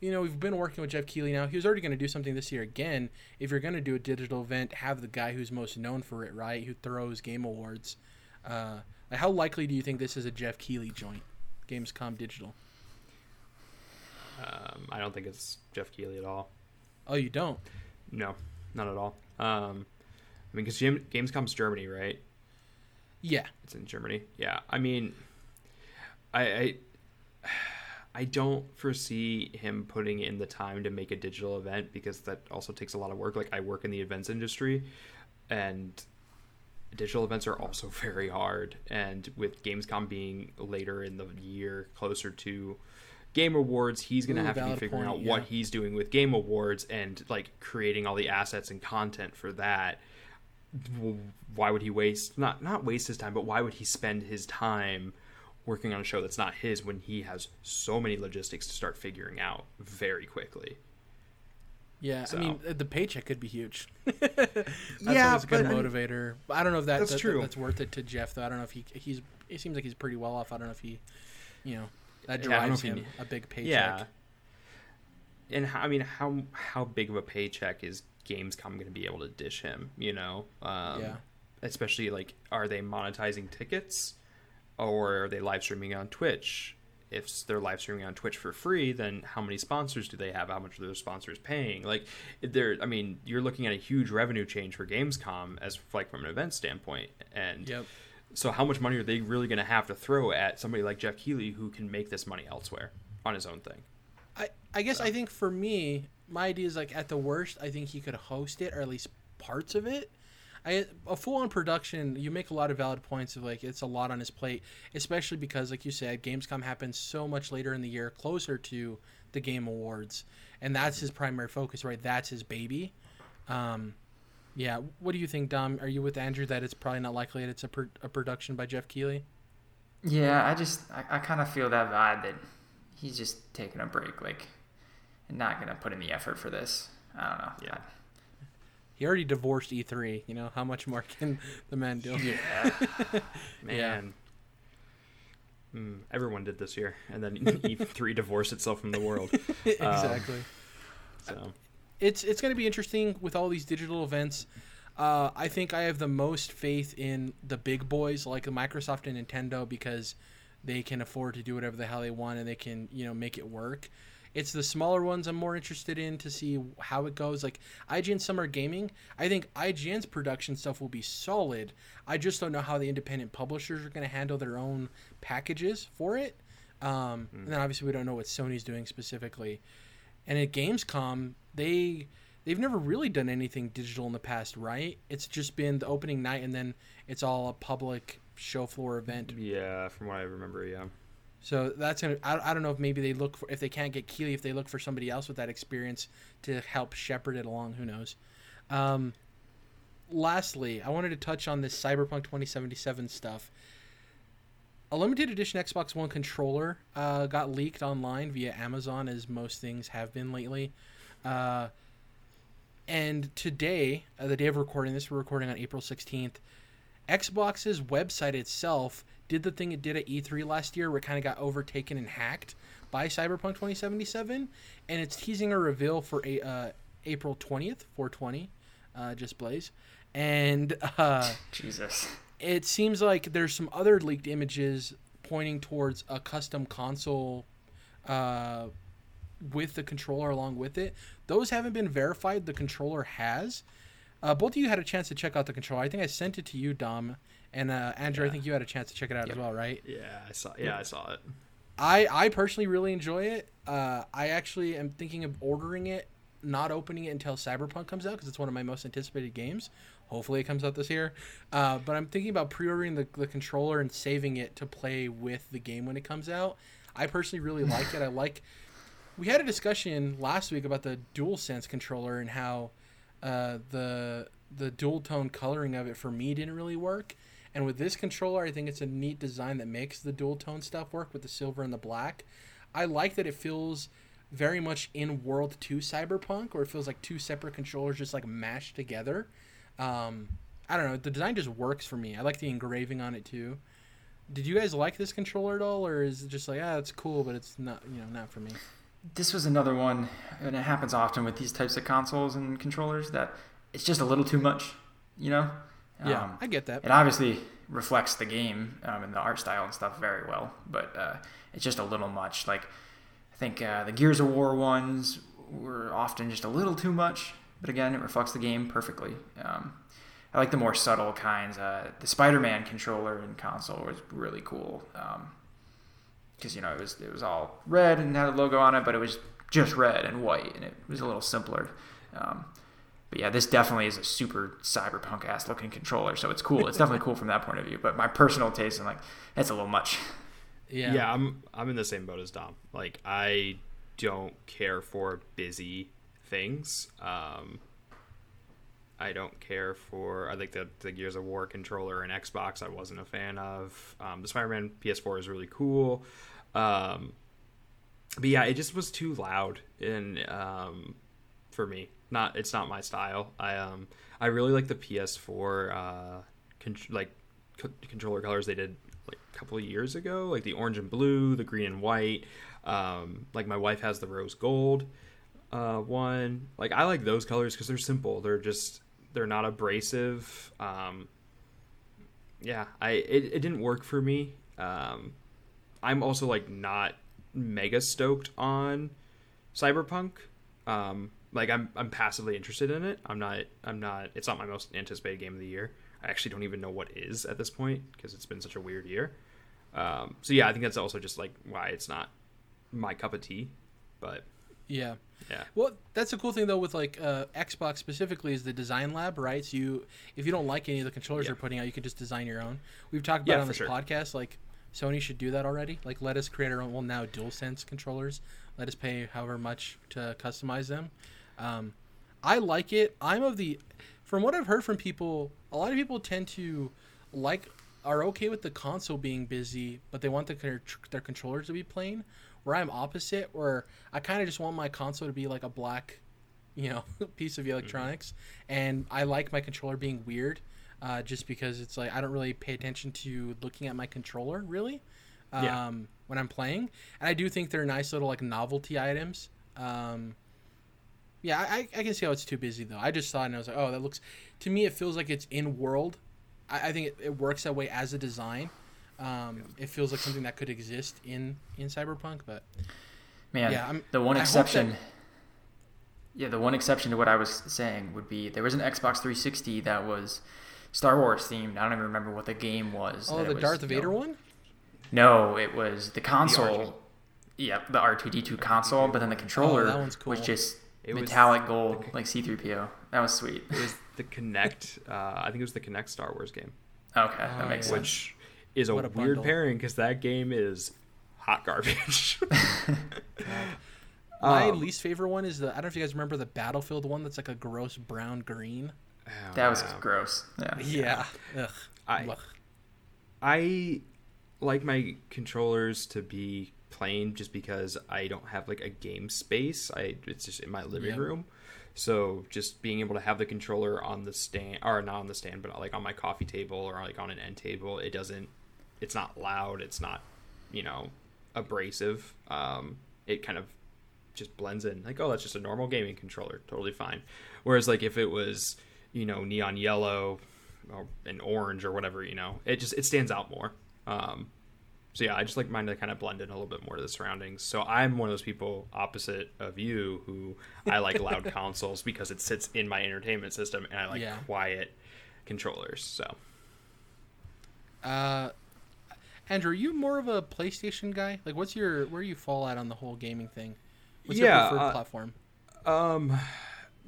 [SPEAKER 1] you know we've been working with Geoff Keighley now. He was already going to do something this year again. If you're going to do a digital event have the guy who's most known for it right who throws game awards. Uh, how likely do you think this is a Geoff Keighley joint gamescom digital
[SPEAKER 3] um, i don't think it's Geoff Keighley at all
[SPEAKER 1] oh you don't
[SPEAKER 3] no not at all um, i mean because gamescom's germany right
[SPEAKER 1] yeah
[SPEAKER 3] It's in Germany. Yeah, I mean, I, I I don't foresee him putting in the time to make a digital event because that also takes a lot of work. Like I work in the events industry, and digital events are also very hard. And with Gamescom being later in the year, closer to Game Awards, he's gonna have to be figuring
[SPEAKER 1] point,
[SPEAKER 3] out what he's doing with Game Awards and like creating all the assets and content for that why would he waste not not waste his time but why would he spend his time working on a show that's not his when he has so many logistics to start figuring out very quickly
[SPEAKER 1] Yeah,
[SPEAKER 3] So-
[SPEAKER 1] I mean the paycheck could be huge. that's
[SPEAKER 3] Yeah,
[SPEAKER 1] always a good
[SPEAKER 3] but I mean-
[SPEAKER 1] motivator. I don't know if that,
[SPEAKER 3] That's
[SPEAKER 1] that-
[SPEAKER 3] true.
[SPEAKER 1] that's worth it to Geoff though. I don't know if he he's it seems like he's pretty well off. I don't know if he, you know, that
[SPEAKER 3] Yeah, I don't know
[SPEAKER 1] drives
[SPEAKER 3] he
[SPEAKER 1] him a big paycheck.
[SPEAKER 3] yeah. And how, i mean how how big of a paycheck is gamescom going to be able to dish him you know? Um,
[SPEAKER 1] Yeah.
[SPEAKER 3] especially like are they monetizing tickets? Or are they live streaming on twitch? If they're live streaming on twitch for free then how many sponsors do they have? How much are those sponsors paying? Like they're i mean you're looking at a huge revenue change for gamescom as like from an event standpoint. And
[SPEAKER 1] Yep.
[SPEAKER 3] So how much money are they really going to have to throw at somebody like Geoff Keighley who can make this money elsewhere on his own thing
[SPEAKER 1] I I guess I think for me, my idea is like at the worst, I think he could host it or at least parts of it. I a full on production, you make a lot of valid points of like it's a lot on his plate, especially because like you said, Gamescom happens so much later in the year, closer to the Game Awards, and that's his primary focus, right? That's his baby. Um, yeah. What do you think, Dom? Are you with Andrew that it's probably not likely that it's a, pro- a production by Geoff Keighley?
[SPEAKER 2] Yeah, I just I, I kind of feel that vibe that he's just taking a break. Like not gonna put in the effort for this. I don't know.
[SPEAKER 3] Yeah.
[SPEAKER 1] He already divorced E3. You know how much more can the man do?
[SPEAKER 3] Yeah. Man. Mm, everyone did this year, and then E3 divorced itself from the world.
[SPEAKER 1] exactly.
[SPEAKER 3] Um, so
[SPEAKER 1] it's it's going to be interesting with all these digital events. Uh, I think I have the most faith in the big boys like Microsoft and Nintendo because they can afford to do whatever the hell they want and they can you know make it work. It's the smaller ones I'm more interested in to see how it goes. Like IGN Summer Gaming, I think IGN's production stuff will be solid. I just don't know how the independent publishers are going to handle their own packages for it. Um, And then obviously we don't know what Sony's doing specifically. And at Gamescom, they they've never really done anything digital in the past, right? It's just been the opening night and then it's all a public show floor event.
[SPEAKER 3] yeah, from what I remember, yeah.
[SPEAKER 1] So that's gonna. I, I don't know if maybe they look for if they can't get Keighley, if they look for somebody else with that experience to help shepherd it along. Who knows? Um, lastly, I wanted to touch on this Cyberpunk 2077 stuff. A limited edition Xbox One controller uh, got leaked online via Amazon, as most things have been lately. Uh, and today, uh, the day of recording this, we're recording on April 16th. Xbox's website itself did the thing it did at E3 last year, where it kind of got overtaken and hacked by Cyberpunk 2077, and it's teasing a reveal for a uh, April 20th, 420, uh, just Blaze, and uh,
[SPEAKER 2] Jesus.
[SPEAKER 1] It seems like there's some other leaked images pointing towards a custom console uh, with the controller along with it. Those haven't been verified. The controller has. Uh, both of you had a chance to check out the controller. I think I sent it to you, Dom, and uh, Andrew. I think you had a chance to check it out
[SPEAKER 2] Yep.
[SPEAKER 1] as well, right?
[SPEAKER 3] Yeah, I saw. Yeah, I saw it.
[SPEAKER 1] I I personally really enjoy it. Uh, I actually am thinking of ordering it, not opening it until Cyberpunk comes out because it's one of my most anticipated games. Hopefully, it comes out this year. Uh, but I'm thinking about pre-ordering the, the controller and saving it to play with the game when it comes out. I personally really like it. I like. We had a discussion last week about the DualSense controller and how uh, the the dual tone coloring of it for me didn't really work. And with this controller, I think it's a neat design that makes the dual tone stuff work with the silver and the black. I like that it feels very much in World 2 Cyberpunk, or it feels like two separate controllers just like mashed together. Um, I don't know. The design just works for me. I like the engraving on it too. Did you guys like this controller at all, or is it just like ah, it's cool, but it's not you know not for me?
[SPEAKER 2] This was another one, and it happens often with these types of consoles and controllers that it's just a little too much, you know?
[SPEAKER 1] Yeah,
[SPEAKER 2] Um,
[SPEAKER 1] I get that.
[SPEAKER 2] it obviously reflects the game um, and the art style and stuff very well, but uh, it's just a little much. Like, I think uh, the Gears of War ones were often just a little too much, but again, it reflects the game perfectly. Um, I like the more subtle kinds. Uh, the Spider-Man controller and console was really cool because you know it was it was all red and had a logo on it, but it was just red and white, and it was a little simpler. Um, but yeah, this definitely is a super cyberpunk ass looking controller, so it's cool. It's definitely cool from that point of view. But my personal taste, I'm like, that's a little much.
[SPEAKER 1] Yeah.
[SPEAKER 3] Yeah. I'm I'm in the same boat as Dom. Like I don't care for busy things. Um I don't care for I like the, the Gears of War controller and Xbox I wasn't a fan of. Um, the Spider-Man PS4 is really cool. Um but yeah, it just was too loud and um for me. Not it's not my style. I um I really like the PS4 uh con- like co- controller colors they did like a couple of years ago, like the orange and blue, the green and white. Um, like my wife has the rose gold uh, one. Like I like those colors because they're simple. They're just they're not abrasive. Um, yeah, I it, it didn't work for me. Um, I'm also like not mega stoked on Cyberpunk. Um, like I'm I'm passively interested in it. I'm not I'm not. It's not my most anticipated game of the year. I actually don't even know what is at this point because it's been such a weird year. Um, so yeah, I think that's also just like why it's not my cup of tea. But
[SPEAKER 1] Yeah.
[SPEAKER 3] yeah,
[SPEAKER 1] Well, that's a cool thing though with like uh, Xbox specifically is the design lab, right? So you, if you don't like any of the controllers
[SPEAKER 3] Yeah.
[SPEAKER 1] they're putting out, you could just design your own. We've talked about
[SPEAKER 3] Yeah,
[SPEAKER 1] it on this
[SPEAKER 3] sure.
[SPEAKER 1] podcast, like Sony should do that already. Like let us create our own. Well, now DualSense controllers. Let us pay however much to customize them. Um, I like it. I'm of the, from what I've heard from people, a lot of people tend to like are okay with the console being busy, but they want the, their, their controllers to be plain. Where I'm opposite, where I kind of just want my console to be like a black, you know, piece of electronics, mm-hmm. and I like my controller being weird, uh, just because it's like I don't really pay attention to looking at my controller really, um, yeah. when I'm playing, and I do think they're nice little like novelty items. Um, yeah, I, I can see how it's too busy though. I just saw it and I was like, oh, that looks. To me, it feels like it's in world. I, I think it, it works that way as a design. Um, yeah. It feels like something that could exist in in Cyberpunk, but
[SPEAKER 2] man, yeah, I'm, the one exception. That... Yeah, the one exception to what I was saying would be there was an Xbox 360 that was Star Wars themed. I don't even remember what the game was.
[SPEAKER 1] Oh, the
[SPEAKER 2] was,
[SPEAKER 1] Darth Vader
[SPEAKER 2] know,
[SPEAKER 1] one.
[SPEAKER 2] No, it was the console. The yep, the R2D2 console, but then the controller
[SPEAKER 1] oh, cool.
[SPEAKER 2] was just it metallic was gold, the, like C3PO. That was sweet.
[SPEAKER 3] It was the Kinect. Uh, I think it was the Kinect Star Wars game.
[SPEAKER 2] Okay, that oh, makes
[SPEAKER 3] sense. Which is a, a weird pairing because that game is hot garbage.
[SPEAKER 1] My um, least favorite one is the. I don't know if you guys remember the Battlefield one that's like a gross brown green.
[SPEAKER 2] Oh, that was gross. Yeah.
[SPEAKER 1] Yeah.
[SPEAKER 3] Ugh. I, I like my controllers to be plain just because I don't have like a game space. I it's just in my living yep. room. So just being able to have the controller on the stand or not on the stand, but like on my coffee table or like on an end table, it doesn't it's not loud, it's not, you know, abrasive. Um, it kind of just blends in. Like, oh, that's just a normal gaming controller, totally fine. Whereas like if it was, you know, neon yellow or an orange or whatever, you know, it just it stands out more. Um, so yeah, I just like mine to kind of blend in a little bit more to the surroundings. So I'm one of those people opposite of you who I like loud consoles because it sits in my entertainment system and I like yeah. quiet controllers. So
[SPEAKER 1] uh Andrew, are you more of a PlayStation guy? Like, what's your where you fall at on the whole gaming thing? What's yeah, your preferred uh, platform?
[SPEAKER 3] Um,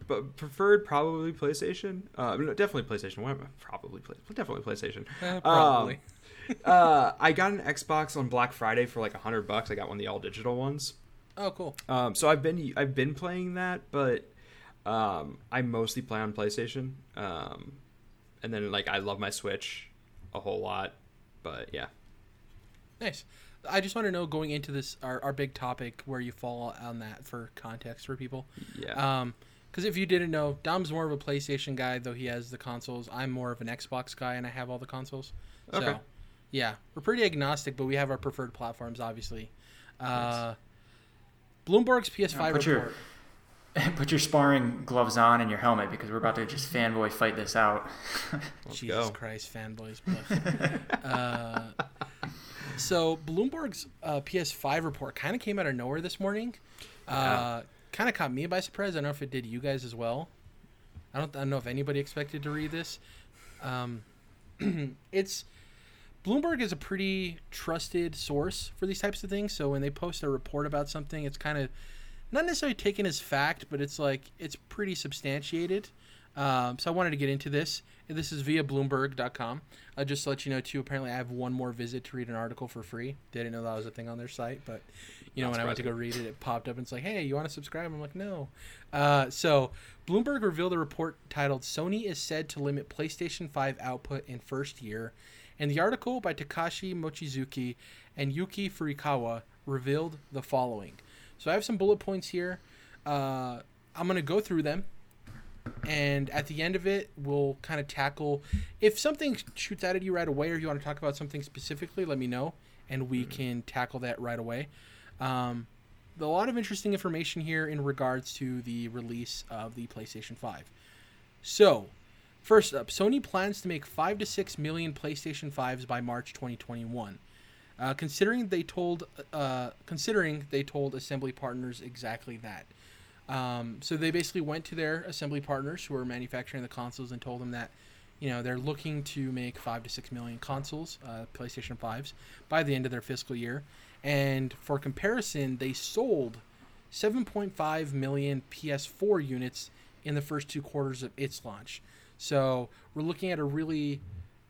[SPEAKER 3] but preferred probably PlayStation. Uh, no, definitely PlayStation. Probably play, definitely PlayStation.
[SPEAKER 1] Uh, probably.
[SPEAKER 3] Um, uh, I got an Xbox on Black Friday for like a hundred bucks. I got one of the all digital ones.
[SPEAKER 1] Oh, cool.
[SPEAKER 3] Um, so I've been I've been playing that, but um, I mostly play on PlayStation. Um, and then like I love my Switch a whole lot, but yeah.
[SPEAKER 1] Nice. I just want to know going into this our, our big topic where you fall on that for context for people.
[SPEAKER 3] Yeah.
[SPEAKER 1] Um, because if you didn't know, Dom's more of a PlayStation guy, though he has the consoles. I'm more of an Xbox guy, and I have all the consoles. Okay. So, yeah, we're pretty agnostic, but we have our preferred platforms, obviously. Uh, Bloomberg's PS5 put report.
[SPEAKER 2] Your, put your sparring gloves on and your helmet because we're about to just fanboy fight this out.
[SPEAKER 1] Jesus go. Christ, fanboys! uh, so Bloomberg's uh, PS5 report kind of came out of nowhere this morning. Uh, yeah. Kind of caught me by surprise. I don't know if it did you guys as well. I don't, I don't know if anybody expected to read this. Um, it's Bloomberg is a pretty trusted source for these types of things. So when they post a report about something, it's kind of not necessarily taken as fact, but it's like it's pretty substantiated. Um, so I wanted to get into this. This is via Bloomberg.com. Uh, just to let you know, too, apparently I have one more visit to read an article for free. Didn't know that was a thing on their site, but, you know, when I went to go read it, it popped up and it's like, hey, you want to subscribe? I'm like, no. Uh, so Bloomberg revealed a report titled Sony is said to limit PlayStation 5 output in first year. And the article by Takashi Mochizuki and Yuki Furukawa revealed the following. So I have some bullet points here. Uh, I'm going to go through them and at the end of it we'll kind of tackle if something shoots out at you right away or you want to talk about something specifically let me know and we mm-hmm. can tackle that right away. Um, a lot of interesting information here in regards to the release of the playstation 5 so first up sony plans to make 5 to 6 million playstation 5s by march 2021 uh, considering they told uh, considering they told assembly partners exactly that um, so they basically went to their assembly partners who are manufacturing the consoles and told them that, you know, they're looking to make five to six million consoles, uh, PlayStation 5s, by the end of their fiscal year. And for comparison, they sold 7.5 million PS4 units in the first two quarters of its launch. So we're looking at a really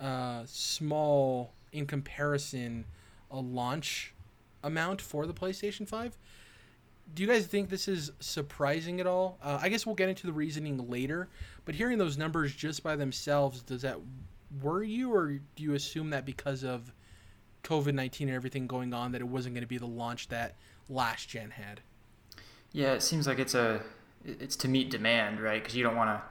[SPEAKER 1] uh, small, in comparison, a launch amount for the PlayStation 5 do you guys think this is surprising at all? Uh, I guess we'll get into the reasoning later, but hearing those numbers just by themselves, does that worry you, or do you assume that because of COVID 19 and everything going on, that it wasn't going to be the launch that last gen had.
[SPEAKER 2] Yeah, it seems like it's a it's to meet demand, right? Because you don't want to,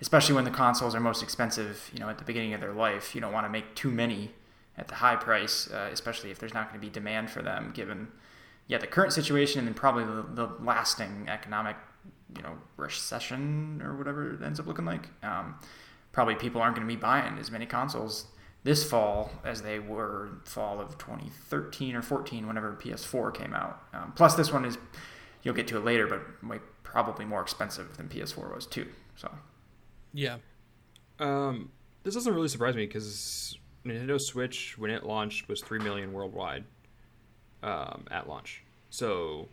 [SPEAKER 2] especially when the consoles are most expensive, you know, at the beginning of their life, you don't want to make too many at the high price, uh, especially if there's not going to be demand for them, given yeah the current situation and then probably the, the lasting economic you know recession or whatever it ends up looking like. Um, probably people aren't going to be buying as many consoles this fall as they were fall of 2013 or 14 whenever PS4 came out. Um, plus, this one is you'll get to it later, but might probably more expensive than PS4 was too. So,
[SPEAKER 1] yeah.
[SPEAKER 3] Um, this doesn't really surprise me because Nintendo Switch when it launched was three million worldwide um, at launch. So,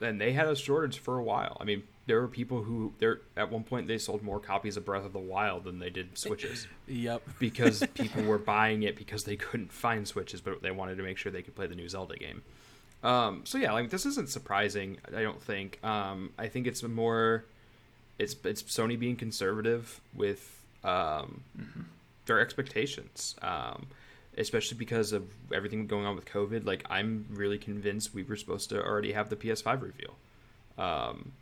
[SPEAKER 3] and they had a shortage for a while. I mean, there were people who there at one point they sold more copies of Breath of the Wild than they did Switches.
[SPEAKER 1] yep.
[SPEAKER 3] because people were buying it because they couldn't find Switches, but they wanted to make sure they could play the new Zelda game. Um, so yeah, like this isn't surprising. I don't think. Um, I think it's more, it's it's Sony being conservative with um, mm-hmm. their expectations. Um, especially because of everything going on with COVID. Like, I'm really convinced we were supposed to already have the PS5 reveal. Um,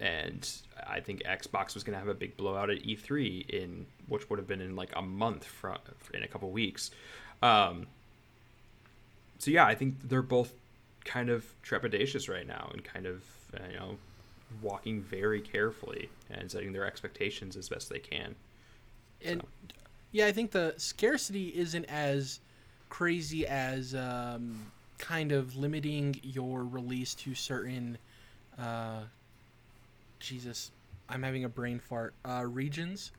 [SPEAKER 3] and I think Xbox was going to have a big blowout at E3 in which would have been in like a month from in a couple weeks. Um, so yeah, I think they're both kind of trepidatious right now and kind of you know walking very carefully and setting their expectations as best they can.
[SPEAKER 1] And so. Yeah, I think the scarcity isn't as crazy as um, kind of limiting your release to certain. Uh, Jesus, I'm having a brain fart. Uh, regions.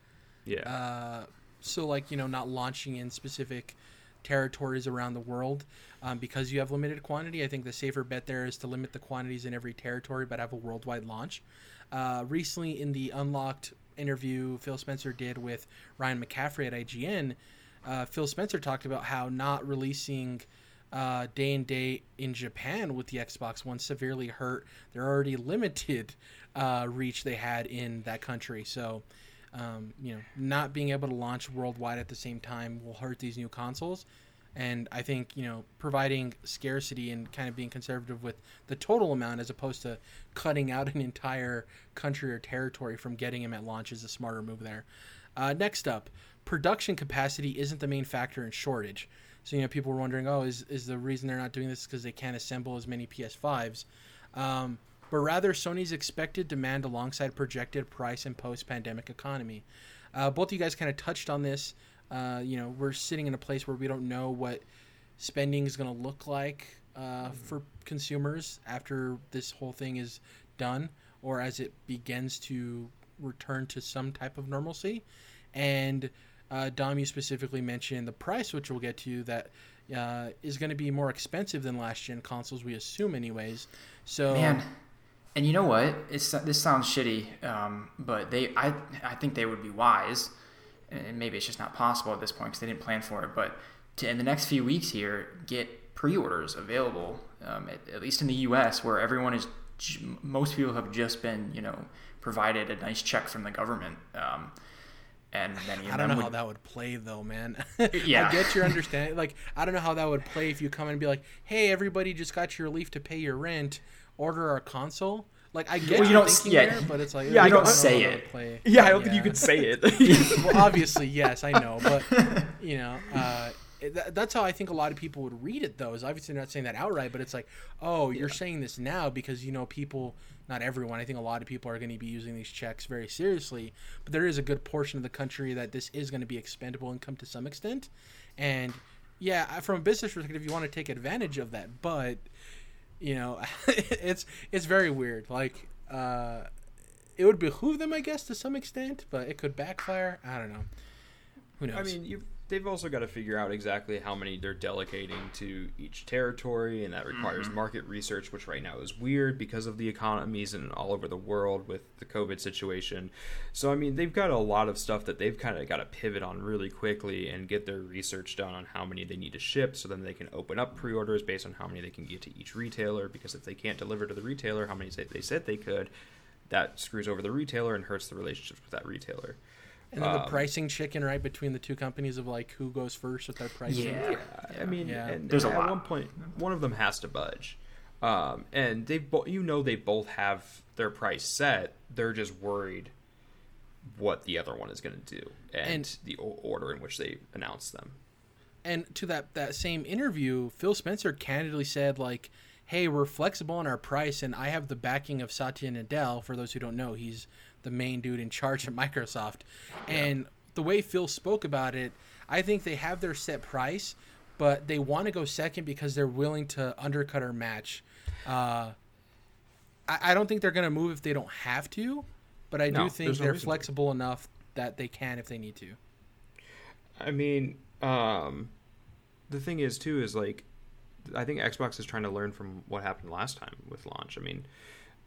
[SPEAKER 3] Yeah.
[SPEAKER 1] Uh, so like you know, not launching in specific territories around the world um, because you have limited quantity. I think the safer bet there is to limit the quantities in every territory, but have a worldwide launch. Uh, recently, in the unlocked interview Phil Spencer did with Ryan McCaffrey at IGN, uh, Phil Spencer talked about how not releasing uh, day and date in Japan with the Xbox One severely hurt their already limited uh, reach they had in that country. So, um, you know, not being able to launch worldwide at the same time will hurt these new consoles. And I think, you know, providing scarcity and kind of being conservative with the total amount as opposed to cutting out an entire country or territory from getting them at launch is a smarter move there. Uh, next up, production capacity isn't the main factor in shortage. So, you know, people were wondering, oh, is, is the reason they're not doing this because they can't assemble as many PS5s? Um, but rather Sony's expected demand alongside projected price and post pandemic economy. Uh, both of you guys kind of touched on this. Uh, you know, we're sitting in a place where we don't know what spending is going to look like uh, mm-hmm. for consumers after this whole thing is done or as it begins to return to some type of normalcy. And uh, Dom, you specifically mentioned the price, which we'll get to, that uh, is going to be more expensive than last gen consoles, we assume, anyways. So,
[SPEAKER 2] man, and you know what? It's this sounds shitty, um, but they, I, I think they would be wise and maybe it's just not possible at this point because they didn't plan for it. But to in the next few weeks here, get pre-orders available, um, at, at, least in the U.S., where everyone is, most people have just been, you know, provided a nice check from the government. Um, and many
[SPEAKER 1] I don't know would... how that would play though, man. yeah, I get your understanding. Like, I don't know how that would play if you come in and be like, "Hey, everybody just got your leave to pay your rent. Order our console." Like I get well, you don't, yeah, there, but it's like
[SPEAKER 2] yeah, I don't, don't say it.
[SPEAKER 3] Play. Yeah, I don't yeah. think you could say it.
[SPEAKER 1] well, obviously, yes, I know, but you know, uh, that's how I think a lot of people would read it. Though, is obviously not saying that outright, but it's like, oh, you're saying this now because you know people. Not everyone. I think a lot of people are going to be using these checks very seriously, but there is a good portion of the country that this is going to be expendable income to some extent, and yeah, from a business perspective, you want to take advantage of that, but you know, it's it's very weird. Like, uh, it would behoove them, I guess, to some extent, but it could backfire. I don't know. Who knows?
[SPEAKER 3] I mean, you they've also got to figure out exactly how many they're delegating to each territory, and that requires mm-hmm. market research, which right now is weird because of the economies and all over the world with the COVID situation. So, I mean, they've got a lot of stuff that they've kind of got to pivot on really quickly and get their research done on how many they need to ship, so then they can open up pre-orders based on how many they can get to each retailer. Because if they can't deliver to the retailer how many they said they could, that screws over the retailer and hurts the relationships with that retailer.
[SPEAKER 1] And then um, the pricing chicken, right, between the two companies of like who goes first with their pricing.
[SPEAKER 3] Yeah, yeah. I mean, yeah. there's a at lot. one point, one of them has to budge. Um, and they bo- you know they both have their price set. They're just worried what the other one is going to do and, and the order in which they announce them.
[SPEAKER 1] And to that that same interview, Phil Spencer candidly said like, "Hey, we're flexible on our price, and I have the backing of Satya Nadella. For those who don't know, he's the main dude in charge at Microsoft. Yeah. And the way Phil spoke about it, I think they have their set price, but they want to go second because they're willing to undercut our match. Uh, I, I, don't think they're going to move if they don't have to, but I no, do think they're flexible enough that they can if they need to.
[SPEAKER 3] I mean, um, the thing is too is like, I think Xbox is trying to learn from what happened last time with launch. I mean,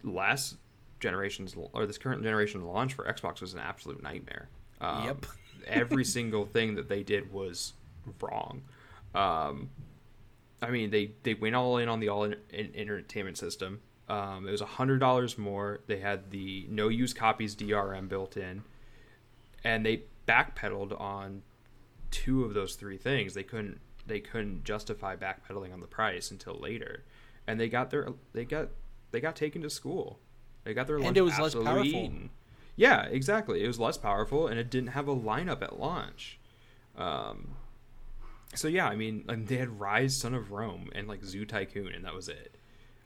[SPEAKER 3] last generation's or this current generation launch for Xbox was an absolute nightmare. Um, yep. every single thing that they did was wrong. Um, I mean, they they went all in on the all in, in entertainment system. Um, it was hundred dollars more. They had the no use copies DRM built in, and they backpedaled on two of those three things. They couldn't they couldn't justify backpedaling on the price until later, and they got their they got they got taken to school. They got their lunch and it was less powerful. Eaten. Yeah, exactly. It was less powerful, and it didn't have a lineup at launch. Um, so yeah, I mean, they had Ryse, Son of Rome, and like Zoo Tycoon, and that was it.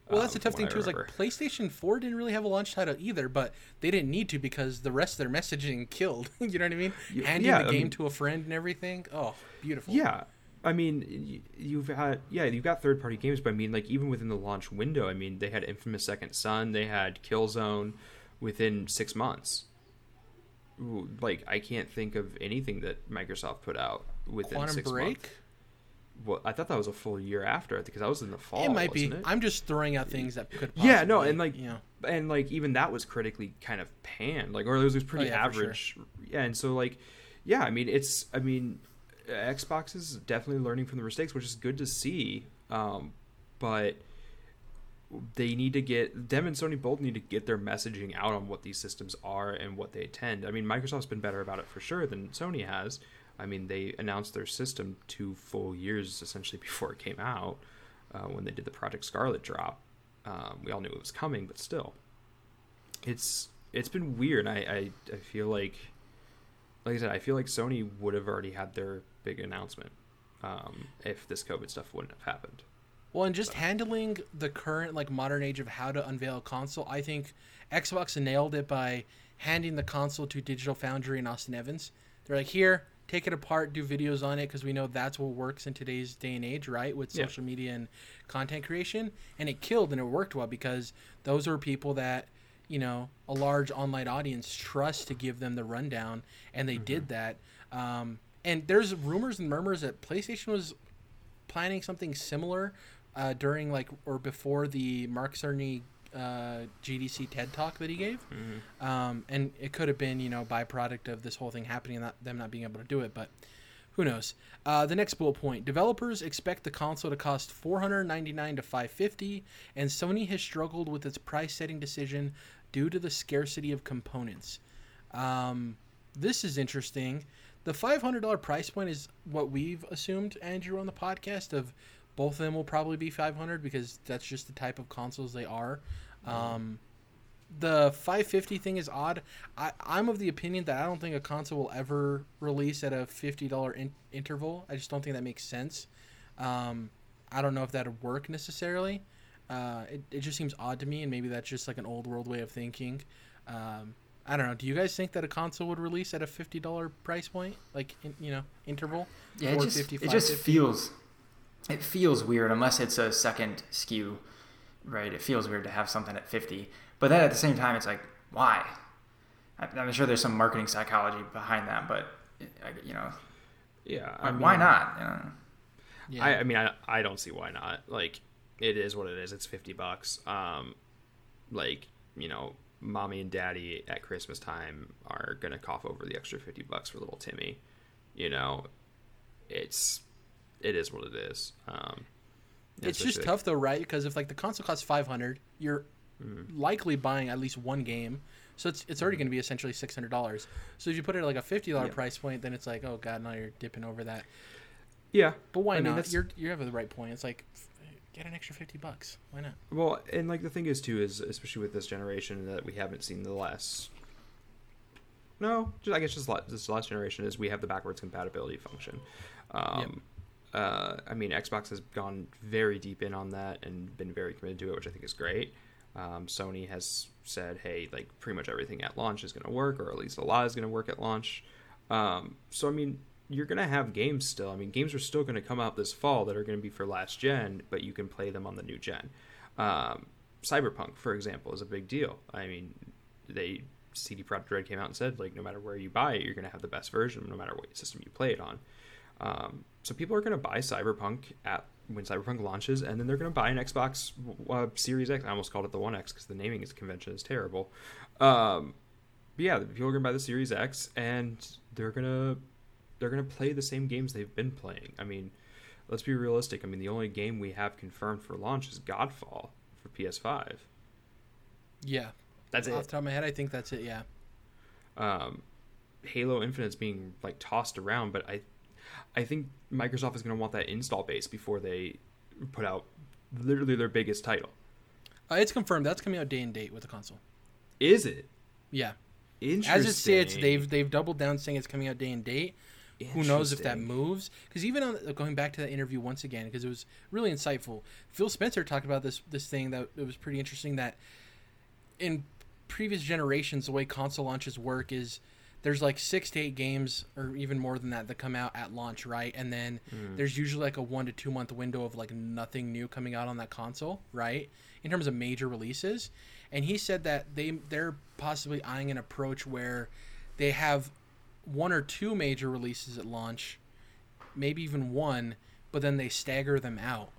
[SPEAKER 1] Well, that's um, the tough thing too. Is like PlayStation Four didn't really have a launch title either, but they didn't need to because the rest of their messaging killed. you know what I mean? Handing yeah, the game I mean, to a friend and everything. Oh, beautiful.
[SPEAKER 3] Yeah, I mean, you've had yeah, you've got third party games, but I mean, like even within the launch window, I mean, they had Infamous Second Son, they had Killzone within six months. Like I can't think of anything that Microsoft put out within Quantum six Break? months. Well, I thought that was a full year after it because I was in the fall.
[SPEAKER 1] It might be. It? I'm just throwing out things that could.
[SPEAKER 3] Possibly, yeah, no, and like, know. and like even that was critically kind of panned, like, or it was, pretty oh, yeah, average. Sure. Yeah, and so like, yeah, I mean, it's, I mean, Xbox is definitely learning from the mistakes, which is good to see. Um, but they need to get them and Sony both need to get their messaging out on what these systems are and what they attend. I mean, Microsoft's been better about it for sure than Sony has. I mean, they announced their system two full years essentially before it came out uh, when they did the Project Scarlett drop. Um, we all knew it was coming, but still, it's it's been weird. I, I I feel like, like I said, I feel like Sony would have already had their big announcement um, if this COVID stuff wouldn't have happened.
[SPEAKER 1] Well, and just so. handling the current like modern age of how to unveil a console, I think Xbox nailed it by handing the console to Digital Foundry and Austin Evans. They're like, here, take it apart, do videos on it, because we know that's what works in today's day and age, right? With yeah. social media and content creation, and it killed and it worked well because those are people that you know a large online audience trust to give them the rundown, and they mm-hmm. did that. Um, and there's rumors and murmurs that PlayStation was planning something similar uh, during like or before the Mark Cerny uh, GDC TED talk that he gave, mm-hmm. um, and it could have been you know byproduct of this whole thing happening and not, them not being able to do it, but who knows? Uh, the next bullet point: developers expect the console to cost 499 to 550, and Sony has struggled with its price-setting decision due to the scarcity of components. Um, this is interesting the $500 price point is what we've assumed, Andrew, on the podcast. Of both of them will probably be 500 because that's just the type of consoles they are. Um, the 550 thing is odd. I, I'm of the opinion that I don't think a console will ever release at a $50 in, interval. I just don't think that makes sense. Um, I don't know if that'd work necessarily. Uh, it, it just seems odd to me, and maybe that's just like an old world way of thinking. Um, I don't know. Do you guys think that a console would release at a fifty dollar price point, like in, you know interval?
[SPEAKER 2] Yeah, it just, it just feels it feels weird unless it's a second SKU, right? It feels weird to have something at fifty, but then at the same time, it's like why? I'm sure there's some marketing psychology behind that, but you know,
[SPEAKER 3] yeah,
[SPEAKER 2] I mean, why not? You know?
[SPEAKER 3] Yeah. I, I mean, I, I don't see why not. Like, it is what it is. It's fifty bucks. Um, like you know, mommy and daddy at Christmas time are gonna cough over the extra fifty bucks for little Timmy. You know, it's it is what it is. Um,
[SPEAKER 1] it's just tough though, right? Because if like the console costs five hundred, you're mm-hmm. likely buying at least one game, so it's it's already mm-hmm. going to be essentially six hundred dollars. So if you put it at like a fifty dollar yeah. price point, then it's like, oh god, now you're dipping over that.
[SPEAKER 3] Yeah,
[SPEAKER 1] but why I not? Mean, you're you have the right point. It's like get an extra 50 bucks. Why not?
[SPEAKER 3] Well, and like the thing is too is especially with this generation that we haven't seen the last. No, just, I guess just this last generation is we have the backwards compatibility function. Um,
[SPEAKER 1] Yep.
[SPEAKER 3] uh, I mean, Xbox has gone very deep in on that and been very committed to it, which I think is great. Um, Sony has said, hey, like pretty much everything at launch is going to work, or at least a lot is going to work at launch. Um, so, I mean, you're going to have games still. I mean, games are still going to come out this fall that are going to be for last gen, but you can play them on the new gen. Um, Cyberpunk, for example, is a big deal. I mean, they CD Projekt Red came out and said, like, no matter where you buy it, you're going to have the best version, no matter what system you play it on. Um, so people are going to buy Cyberpunk at when Cyberpunk launches, and then they're going to buy an Xbox uh, Series X. I almost called it the One X because the naming is convention is terrible. Um, but yeah, people are going to buy the Series X, and they're gonna they're gonna play the same games they've been playing. I mean, let's be realistic. I mean, the only game we have confirmed for launch is Godfall for PS5.
[SPEAKER 1] Yeah.
[SPEAKER 3] That's
[SPEAKER 1] Off
[SPEAKER 3] it.
[SPEAKER 1] Off the top of my head, I think that's it. Yeah.
[SPEAKER 3] um, Halo Infinite's being like tossed around, but I, I think Microsoft is going to want that install base before they put out literally their biggest title.
[SPEAKER 1] Uh, it's confirmed that's coming out day and date with the console.
[SPEAKER 3] Is it?
[SPEAKER 1] Yeah.
[SPEAKER 3] Interesting.
[SPEAKER 1] As it sits, they've they've doubled down saying it's coming out day and date. Who knows if that moves? Because even on going back to that interview once again, because it was really insightful. Phil Spencer talked about this this thing that it was pretty interesting. That in previous generations, the way console launches work is there's like six to eight games, or even more than that, that come out at launch, right? And then hmm. there's usually like a one to two month window of like nothing new coming out on that console, right? In terms of major releases. And he said that they they're possibly eyeing an approach where they have one or two major releases at launch, maybe even one, but then they stagger them out.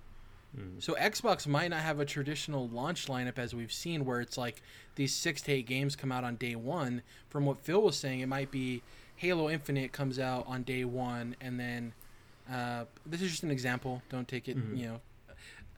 [SPEAKER 1] So Xbox might not have a traditional launch lineup as we've seen, where it's like these six to eight games come out on day one. From what Phil was saying, it might be Halo Infinite comes out on day one, and then uh, this is just an example. Don't take it, you know.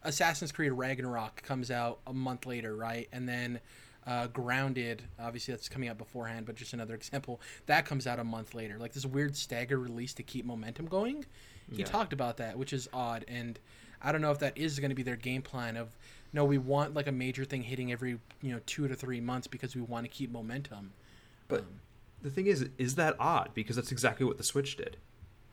[SPEAKER 1] Assassin's Creed Ragnarok comes out a month later, right? And then uh, Grounded, obviously that's coming out beforehand, but just another example, that comes out a month later. Like this weird stagger release to keep momentum going. He
[SPEAKER 3] Yeah.
[SPEAKER 1] talked about that, which is odd, and I don't know if that is going to be their game plan of no, we want like a major thing hitting every you know two to three months because we want to keep momentum.
[SPEAKER 3] But the thing is, is that odd? Because that's exactly what the Switch did.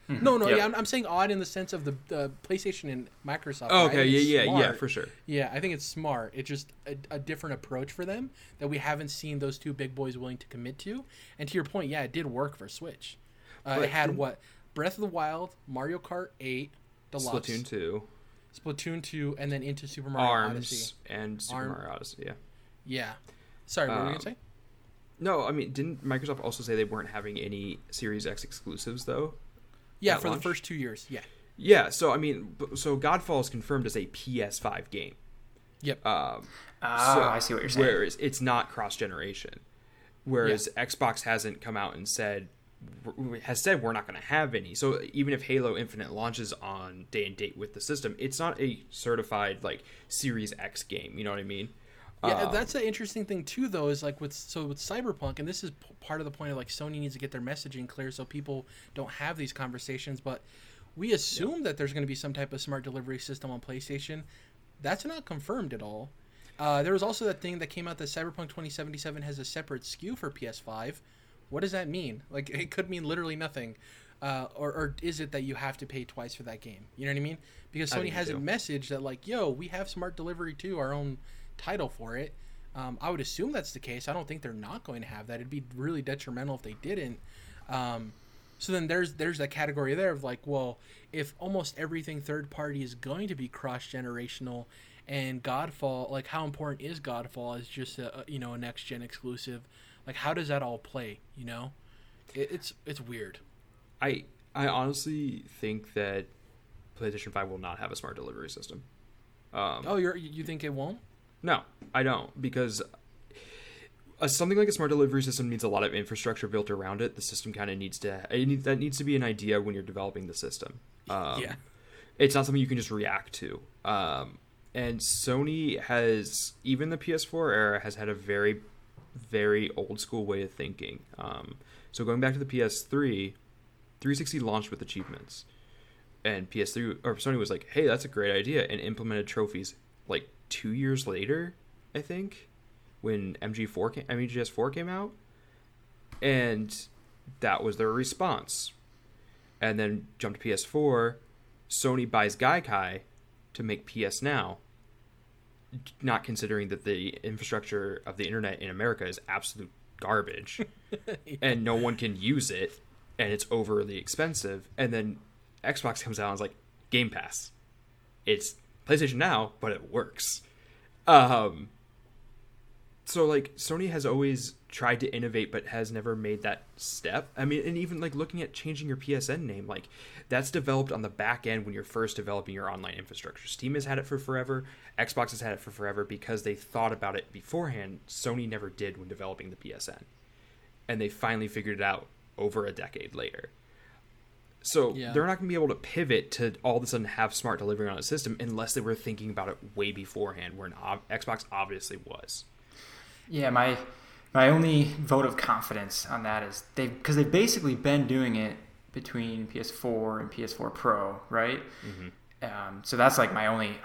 [SPEAKER 1] No, no,
[SPEAKER 2] Yeah.
[SPEAKER 1] yeah, I'm, I'm saying odd in the sense of the, the PlayStation and Microsoft.
[SPEAKER 3] Oh, okay,
[SPEAKER 1] think
[SPEAKER 3] yeah, yeah, yeah, for sure.
[SPEAKER 1] Yeah, I think it's smart. It's just a, a different approach for them that we haven't seen those two big boys willing to commit to. And to your point, yeah, it did work for Switch. Uh,
[SPEAKER 3] But
[SPEAKER 1] it had what Breath of the Wild, Mario Kart 8, Deluxe,
[SPEAKER 3] Splatoon two,
[SPEAKER 1] Splatoon 2, and then into Super Mario Odyssey.
[SPEAKER 3] Arms, and Super
[SPEAKER 1] Arm-
[SPEAKER 3] Mario Odyssey. Yeah.
[SPEAKER 1] Yeah. Sorry, what were you
[SPEAKER 3] Um,
[SPEAKER 1] gonna say?
[SPEAKER 3] No, I mean, didn't Microsoft also say they weren't having any Series X exclusives though?
[SPEAKER 1] Yeah, for
[SPEAKER 3] launch?
[SPEAKER 1] the first two years. Yeah.
[SPEAKER 3] Yeah. So I mean, so Godfall is confirmed as a PS5 game.
[SPEAKER 1] Yep.
[SPEAKER 3] Um,
[SPEAKER 2] Ah,
[SPEAKER 3] so-
[SPEAKER 2] I see what you're saying.
[SPEAKER 3] Whereas it's not cross generation. Whereas Xbox hasn't come out and said has said we're not going to have any. So even if Halo Infinite launches on day and date with the system, it's not a certified like Series X game. You know what I mean?
[SPEAKER 1] Yeah,
[SPEAKER 3] Um,
[SPEAKER 1] that's the interesting thing too, though, is like with so with Cyberpunk, and this is p- part of the point of like Sony needs to get their messaging clear so people don't have these conversations. But we assume that there's going to be some type of smart delivery system on PlayStation. That's not confirmed at all. Uh, there was also that thing that came out that Cyberpunk 2077 has a separate SKU for PS5. What does that mean? Like, it could mean literally nothing. Uh, or, or is it that you have to pay twice for that game? You know what I mean? Because Sony hasn't
[SPEAKER 3] do.
[SPEAKER 1] messaged that, like, yo, we have smart delivery too, our own title for it. Um, I would assume that's the case. I don't think they're not going to have that. It'd be really detrimental if they didn't. Um, so then there's there's that category there of like, well, if almost everything third party is going to be cross generational, and Godfall, like how important is Godfall as just a you know a next gen exclusive? Like how does that all play? You know, it, it's it's weird.
[SPEAKER 3] I I honestly think that PlayStation Five will not have a smart delivery system. Um,
[SPEAKER 1] Oh, you're you think it won't?
[SPEAKER 3] No, I don't because uh, something like a smart delivery system needs a lot of infrastructure built around it. The system kind of needs to it need, that needs to be an idea when you're developing the system. Um,
[SPEAKER 1] yeah.
[SPEAKER 3] it's not something you can just react to. Um, and Sony has even the PS4 era has had a very very old school way of thinking. Um, so going back to the PS3, 360 launched with achievements. and PS3 or Sony was like, "Hey, that's a great idea," and implemented trophies like two years later, I think, when MG4 came, MGS4 came out, and that was their response. And then jumped to PS4, Sony buys Gaikai to make PS Now, not considering that the infrastructure of the internet in America is absolute garbage, yeah. and no one can use it, and it's overly expensive. And then Xbox comes out and is like, Game Pass. It's PlayStation Now, but it works. Um, so like Sony has always tried to innovate but has never made that step. I mean, and even like looking at changing your PSN name, like that's developed on the back end when you're first developing your online infrastructure. Steam has had it for forever, Xbox has had it for forever because they thought about it beforehand. Sony never did when developing the PSN. And they finally figured it out over a decade later. So yeah. they're not going to be able to pivot to all of a sudden have smart delivery on a system unless they were thinking about it way beforehand, where an ob- Xbox obviously was.
[SPEAKER 2] Yeah, my my only vote of confidence on that is they because they've basically been doing it between PS4 and PS4 Pro, right? Mm-hmm. Um, so that's like my only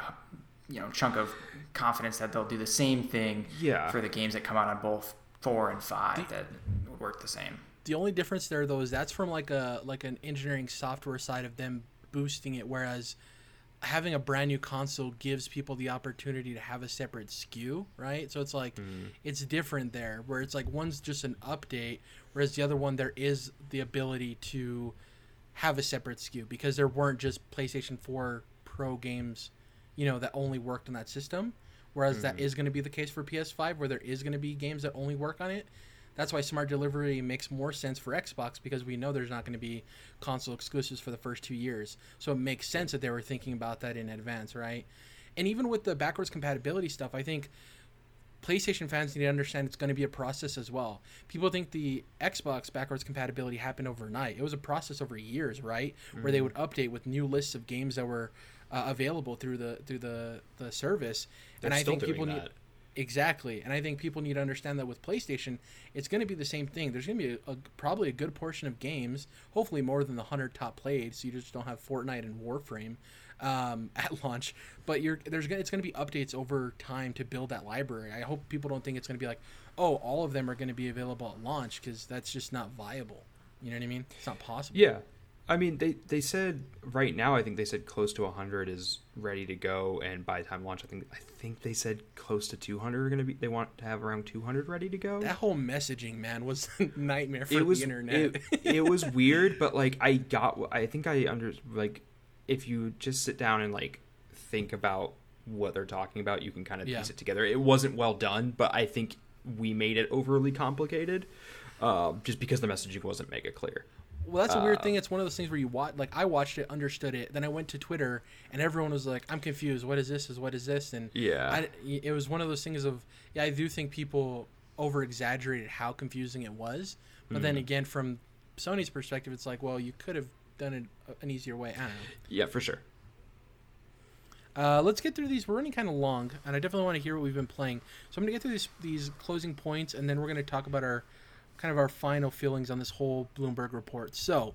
[SPEAKER 2] you know chunk of confidence that they'll do the same thing
[SPEAKER 3] yeah.
[SPEAKER 2] for the games that come out on both four and five the, that would work the same.
[SPEAKER 1] The only difference there though is that's from like a like an engineering software side of them boosting it, whereas having a brand new console gives people the opportunity to have a separate SKU, right? So it's like mm. it's different there, where it's like one's just an update, whereas the other one there is the ability to have a separate SKU because there weren't just PlayStation 4 Pro games, you know, that only worked on that system. Whereas mm-hmm. that is going to be the case for PS5, where there is going to be games that only work on it. That's why smart delivery makes more sense for Xbox because we know there's not going to be console exclusives for the first two years. So it makes sense that they were thinking about that in advance, right? And even with the backwards compatibility stuff, I think PlayStation fans need to understand it's going to be a process as well. People think the Xbox backwards compatibility happened overnight. It was a process over years, right? Mm-hmm. Where they would update with new lists of games that were uh, available through the through the the service.
[SPEAKER 3] They're and I think people that. need
[SPEAKER 1] Exactly, and I think people need to understand that with PlayStation, it's going to be the same thing. There's going to be a, a, probably a good portion of games, hopefully more than the hundred top played, so you just don't have Fortnite and Warframe um, at launch. But you're there's gonna, it's going to be updates over time to build that library. I hope people don't think it's going to be like, oh, all of them are going to be available at launch because that's just not viable. You know what I mean? It's not possible.
[SPEAKER 3] Yeah, I mean, they, they said right now. I think they said close to 100 is ready to go, and by the time launch, I think I think they said close to 200 are going to be. They want to have around 200 ready to go.
[SPEAKER 1] That whole messaging, man, was a nightmare for it
[SPEAKER 3] was,
[SPEAKER 1] the internet.
[SPEAKER 3] It, it was weird, but like I got. I think I under like if you just sit down and like think about what they're talking about, you can kind of yeah. piece it together. It wasn't well done, but I think we made it overly complicated, uh, just because the messaging wasn't mega clear.
[SPEAKER 1] Well, that's a weird uh, thing. It's one of those things where you watch, like, I watched it, understood it, then I went to Twitter, and everyone was like, "I'm confused. What is this? Is what is this?" And
[SPEAKER 3] yeah,
[SPEAKER 1] I, it was one of those things of, yeah, I do think people over exaggerated how confusing it was, but mm. then hmm. again, from Sony's perspective, it's like, well, you could have done it an easier way. I don't know.
[SPEAKER 3] Yeah, for sure.
[SPEAKER 1] Uh, let's get through these. We're running kind of long, and I definitely want to hear what we've been playing. So I'm gonna get through these these closing points, and then we're gonna talk about our kind of our final feelings on this whole Bloomberg report. So,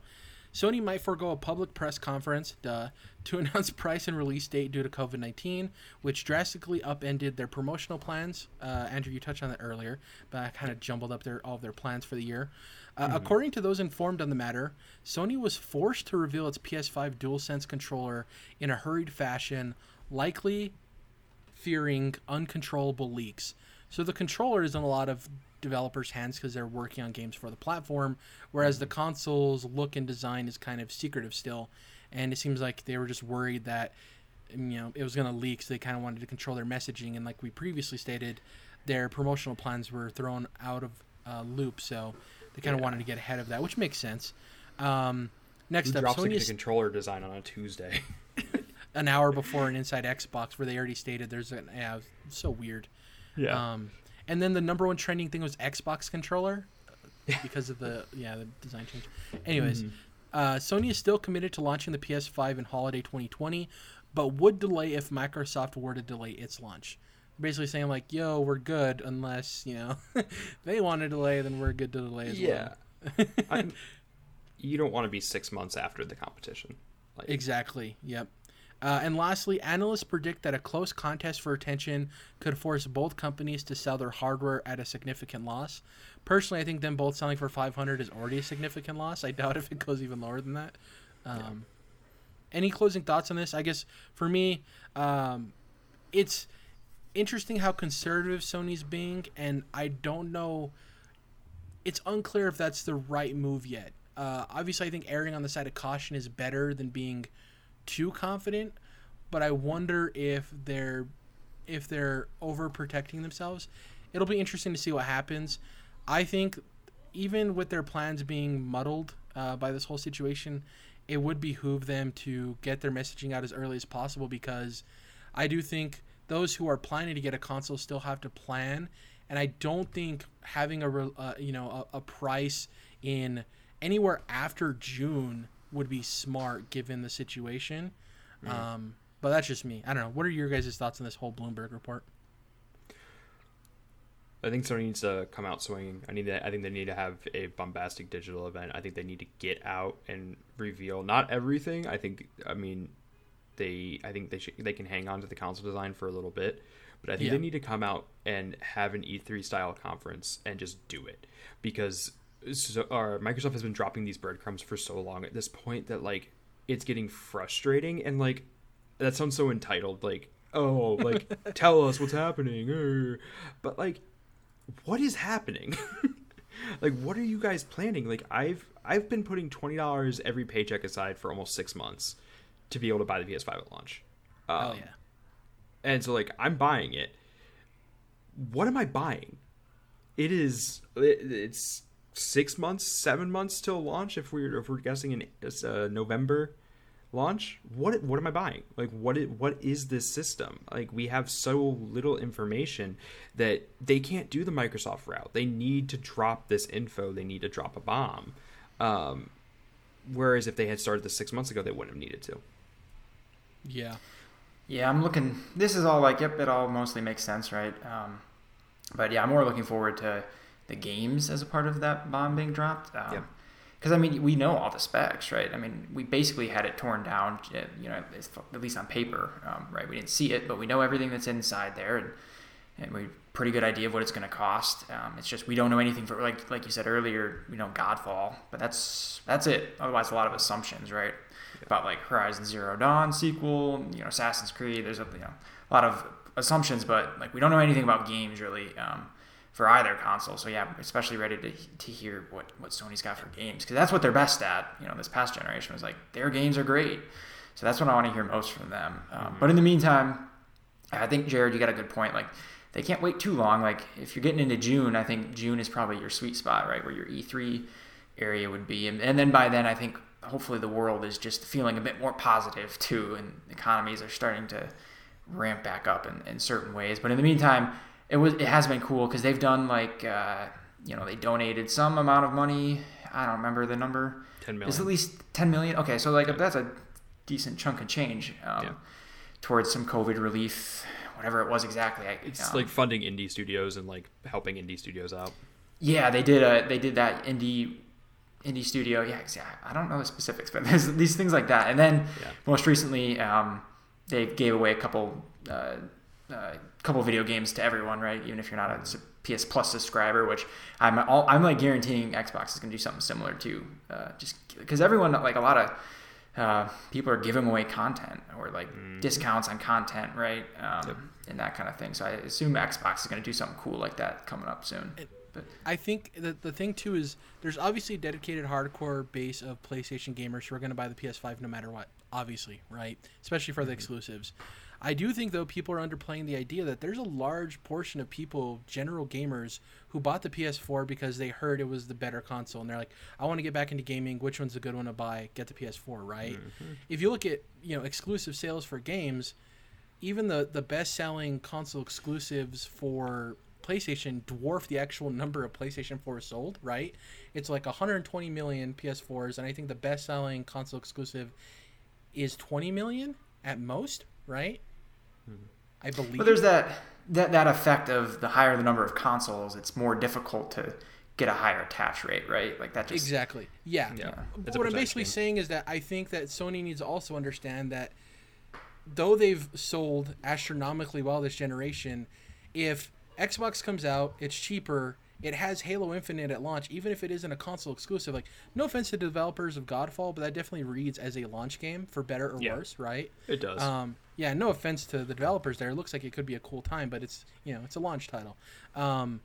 [SPEAKER 1] Sony might forego a public press conference duh, to announce price and release date due to COVID 19, which drastically upended their promotional plans. Uh, Andrew, you touched on that earlier, but I kind of jumbled up their, all of their plans for the year. Uh, mm-hmm. According to those informed on the matter, Sony was forced to reveal its PS5 DualSense controller in a hurried fashion, likely fearing uncontrollable leaks. So the controller is in a lot of developers' hands because they're working on games for the platform, whereas the mm-hmm. console's look and design is kind of secretive still. And it seems like they were just worried that you know it was going to leak, so they kind of wanted to control their messaging. And like we previously stated, their promotional plans were thrown out of uh, loop, so they kind of yeah. wanted to get ahead of that, which makes sense. Um, next
[SPEAKER 3] Who
[SPEAKER 1] up,
[SPEAKER 3] drops Sony's controller design on a Tuesday.
[SPEAKER 1] an hour before an Inside Xbox, where they already stated there's a yeah, so weird.
[SPEAKER 3] Yeah.
[SPEAKER 1] Um, and then the number one trending thing was Xbox controller because of the yeah the design change. Anyways, mm-hmm. uh, Sony is still committed to launching the PS5 in holiday 2020, but would delay if Microsoft were to delay its launch. Basically saying like, "Yo, we're good unless you know they want to delay, then we're good to delay as
[SPEAKER 3] yeah. well." Yeah, you don't want to be six months after the competition. Like,
[SPEAKER 1] exactly. Yep. Uh, and lastly, analysts predict that a close contest for attention could force both companies to sell their hardware at a significant loss. Personally, I think them both selling for 500 is already a significant loss. I doubt if it goes even lower than that. Um, yeah. Any closing thoughts on this? I guess for me, um, it's interesting how conservative Sony's being, and I don't know. It's unclear if that's the right move yet. Uh, obviously, I think erring on the side of caution is better than being too confident, but I wonder if they're if they're overprotecting themselves. It'll be interesting to see what happens. I think even with their plans being muddled uh, by this whole situation, it would behoove them to get their messaging out as early as possible because I do think those who are planning to get a console still have to plan, and I don't think having a uh, you know a, a price in anywhere after June would be smart given the situation. Um, but that's just me. I don't know. What are your guys' thoughts on this whole Bloomberg report?
[SPEAKER 3] I think Sony needs to come out swinging. I need to, I think they need to have a bombastic digital event. I think they need to get out and reveal not everything. I think I mean they I think they should they can hang on to the console design for a little bit, but I think yeah. they need to come out and have an E3 style conference and just do it because so, uh, Microsoft has been dropping these breadcrumbs for so long at this point that like it's getting frustrating and like that sounds so entitled like oh like tell us what's happening but like what is happening? Like what are you guys planning? Like i've i've been putting $20 every paycheck aside for almost six months to be able to buy the ps5 at launch.
[SPEAKER 1] Um, oh yeah.
[SPEAKER 3] and so like i'm buying it. What am i buying? It is it, it's six months, seven months till launch. If we're if we're guessing in uh, November launch, what what am I buying? Like what is, what is this system? Like we have so little information that they can't do the Microsoft route. They need to drop this info. They need to drop a bomb. Um, whereas if they had started this six months ago, they wouldn't have needed to.
[SPEAKER 1] Yeah.
[SPEAKER 2] Yeah, I'm looking. This is all like, yep, it all mostly makes sense, right? Um, but yeah, I'm more looking forward to the games as a part of that bomb being dropped. Um, yeah. Because I mean, we know all the specs, right? I mean, we basically had it torn down, you know, at least on paper, um, right? We didn't see it, but we know everything that's inside there, and and we pretty good idea of what it's going to cost. Um, it's just we don't know anything for like like you said earlier, you know, Godfall, but that's that's it. Otherwise, a lot of assumptions, right? Yeah. About like Horizon Zero Dawn sequel, you know, Assassin's Creed. There's a you know a lot of assumptions, but like we don't know anything about games really. Um, for either console. So yeah, especially ready to, to hear what, what Sony's got for games because that's what they're best at. You know, this past generation was like their games are great. So that's what I want to hear most from them. Um, mm-hmm. But in the meantime, I think Jared, you got a good point. Like they can't wait too long. Like if you're getting into June, I think June is probably your sweet spot, right, where your E3 area would be, and, and then by then I think hopefully the world is just feeling a bit more positive too, and economies are starting to ramp back up in, in certain ways. But in the meantime it was it has been cool because they've done like uh, you know they donated some amount of money. I don't remember the number.
[SPEAKER 3] Ten million.
[SPEAKER 2] It's at least ten million. Okay, so like yeah. that's a decent chunk of change um, yeah. towards some COVID relief, whatever it was exactly. I,
[SPEAKER 3] it's um, like funding indie studios and like helping indie studios out.
[SPEAKER 2] Yeah, they did. A, they did that indie indie studio. Yeah, I don't know the specifics, but there's these things like that. And then yeah. most recently, um, they gave away a couple. Uh, uh, couple video games to everyone, right? Even if you're not a PS Plus subscriber, which I'm all, I'm like guaranteeing Xbox is going to do something similar to, uh, just because everyone like a lot of uh, people are giving away content or like mm-hmm. discounts on content, right? Um, yep. And that kind of thing. So I assume Xbox is going to do something cool like that coming up soon. It,
[SPEAKER 1] but I think that the thing too is there's obviously a dedicated hardcore base of PlayStation gamers who are going to buy the PS5 no matter what. Obviously, right? Especially for the mm-hmm. exclusives. I do think though people are underplaying the idea that there's a large portion of people, general gamers, who bought the PS4 because they heard it was the better console and they're like, I want to get back into gaming. Which one's a good one to buy? Get the PS4, right? Mm-hmm. If you look at you know exclusive sales for games, even the the best selling console exclusives for PlayStation dwarf the actual number of PlayStation 4 sold, right? It's like 120 million PS4s, and I think the best selling console exclusive is 20 million at most, right? I believe.
[SPEAKER 2] But there's that that that effect of the higher the number of consoles, it's more difficult to get a higher attach rate, right? Like that just
[SPEAKER 1] exactly. Yeah.
[SPEAKER 3] Yeah.
[SPEAKER 1] But what I'm basically
[SPEAKER 3] game.
[SPEAKER 1] saying is that I think that Sony needs to also understand that though they've sold astronomically well this generation, if Xbox comes out, it's cheaper. It has Halo Infinite at launch, even if it isn't a console exclusive. Like, no offense to the developers of Godfall, but that definitely reads as a launch game for better or
[SPEAKER 3] Yeah.
[SPEAKER 1] worse, right?
[SPEAKER 3] It does.
[SPEAKER 1] Um, yeah, no offense to the developers there. It looks like it could be a cool time, but it's you know it's a launch title. Um,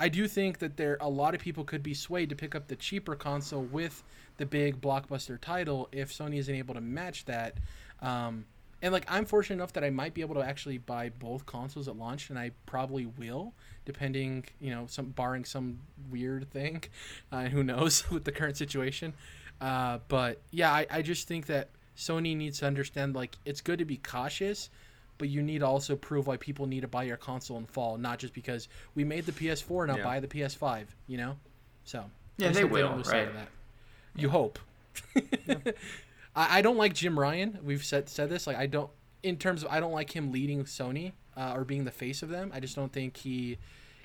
[SPEAKER 1] I do think that there a lot of people could be swayed to pick up the cheaper console with the big blockbuster title if Sony isn't able to match that. Um, and like I'm fortunate enough that I might be able to actually buy both consoles at launch, and I probably will, depending you know some barring some weird thing, uh, who knows with the current situation. Uh, but yeah, I, I just think that Sony needs to understand like it's good to be cautious, but you need to also prove why people need to buy your console in fall, not just because we made the PS4 now
[SPEAKER 3] Yeah.
[SPEAKER 1] buy the PS5. You know, so
[SPEAKER 2] Yeah, they will, right?
[SPEAKER 1] You hope. I, I don't like Jim Ryan. We've said said this. Like I don't in terms of I don't like him leading Sony uh, or being the face of them. I just don't think he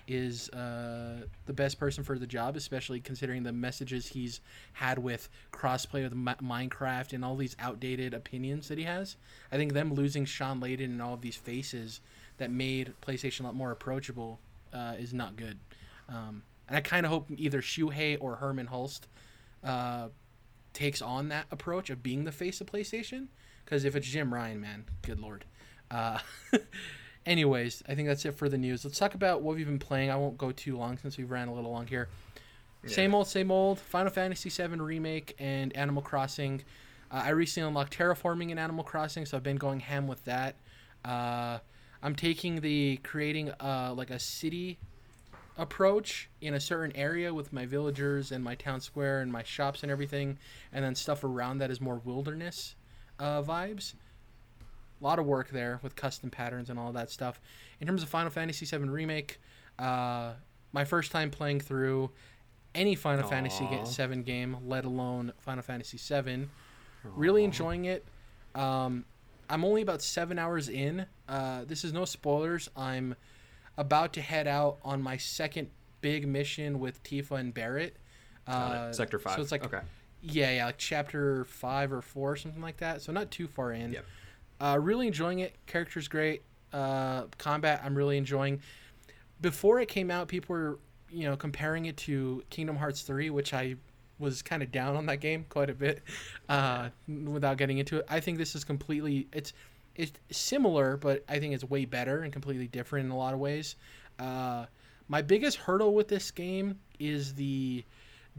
[SPEAKER 1] is uh, the best person for the job, especially considering the messages he's had with crossplay with Mi- Minecraft and all these outdated opinions that he has. I think them losing Shawn Layden and all of these faces that made PlayStation a lot more approachable uh, is not good. Um, and I kind of hope either Shuhei or Hermen Hulst uh, takes on that approach of being the face of PlayStation. Because if it's Jim Ryan, man, good lord. Uh, anyways, I think that's it for the news. Let's talk about what we've been playing. I won't go too long since we've ran a little long here. Same old, same old. Final Fantasy VII remake and Animal Crossing. Uh, I recently unlocked terraforming in Animal Crossing, so I've been going ham with that. Uh, I'm taking the creating uh, like a city approach in a certain area with my villagers and my town square and my shops and everything, and then stuff around that is more wilderness uh, vibes. A lot of work there with custom patterns and all that stuff. In terms of Final Fantasy VII Remake, uh, my first time playing through any Final Fantasy
[SPEAKER 3] Aw.
[SPEAKER 1] ga- VII game, let alone Final Fantasy VII. Really enjoying it. Um, I'm only about seven hours in. Uh, this is no spoilers. I'm about to head out on my second big mission with Tifa and
[SPEAKER 3] Barret.
[SPEAKER 1] Uh.
[SPEAKER 3] Sector five.
[SPEAKER 1] So it's like
[SPEAKER 3] okay.
[SPEAKER 1] yeah, yeah, like chapter five or four, or something like that. So not too far in.
[SPEAKER 3] Yep.
[SPEAKER 1] Uh, really enjoying it. Character's great. Uh, combat, I'm really enjoying. Before it came out, people were you know comparing it to Kingdom Hearts three, which I was kind of down on that game quite a bit. Uh, without getting into it, I think this is completely it's it's similar, but I think it's way better and completely different in a lot of ways. Uh, my biggest hurdle with this game is the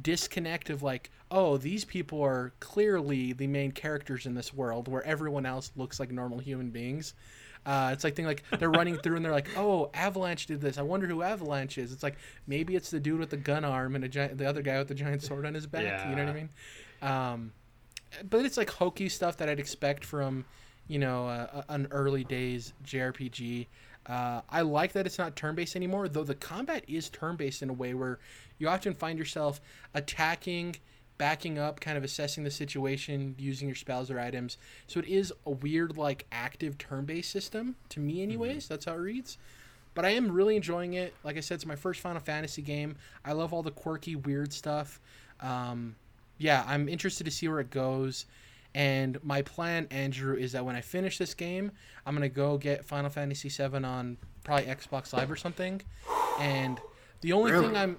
[SPEAKER 1] disconnect of like, oh, these people are clearly the main characters in this world where everyone else looks like normal human beings. Uh, it's like thing like they're running through and they're like, oh, Avalanche did this. I wonder who Avalanche is. It's like maybe it's the dude with the gun arm and a giant, the other guy with the giant sword on his back. You know what I mean? Um, but it's like hokey stuff that I'd expect from, you know, uh, an early days JRPG. Uh, I like that it's not turn based anymore, though the combat is turn based in a way where you often find yourself attacking, backing up, kind of assessing the situation, using your spells or items. So it is a weird, like, active turn based system, to me, anyways. That's how it reads. But I am really enjoying it. Like I said, it's my first Final Fantasy game. I love all the quirky, weird stuff. Um, yeah, I'm interested to see where it goes. And my plan, Andrew, is that when I finish this game, I'm gonna go get Final Fantasy VII on probably Xbox Live or something. And the only
[SPEAKER 2] Really?
[SPEAKER 1] thing I'm,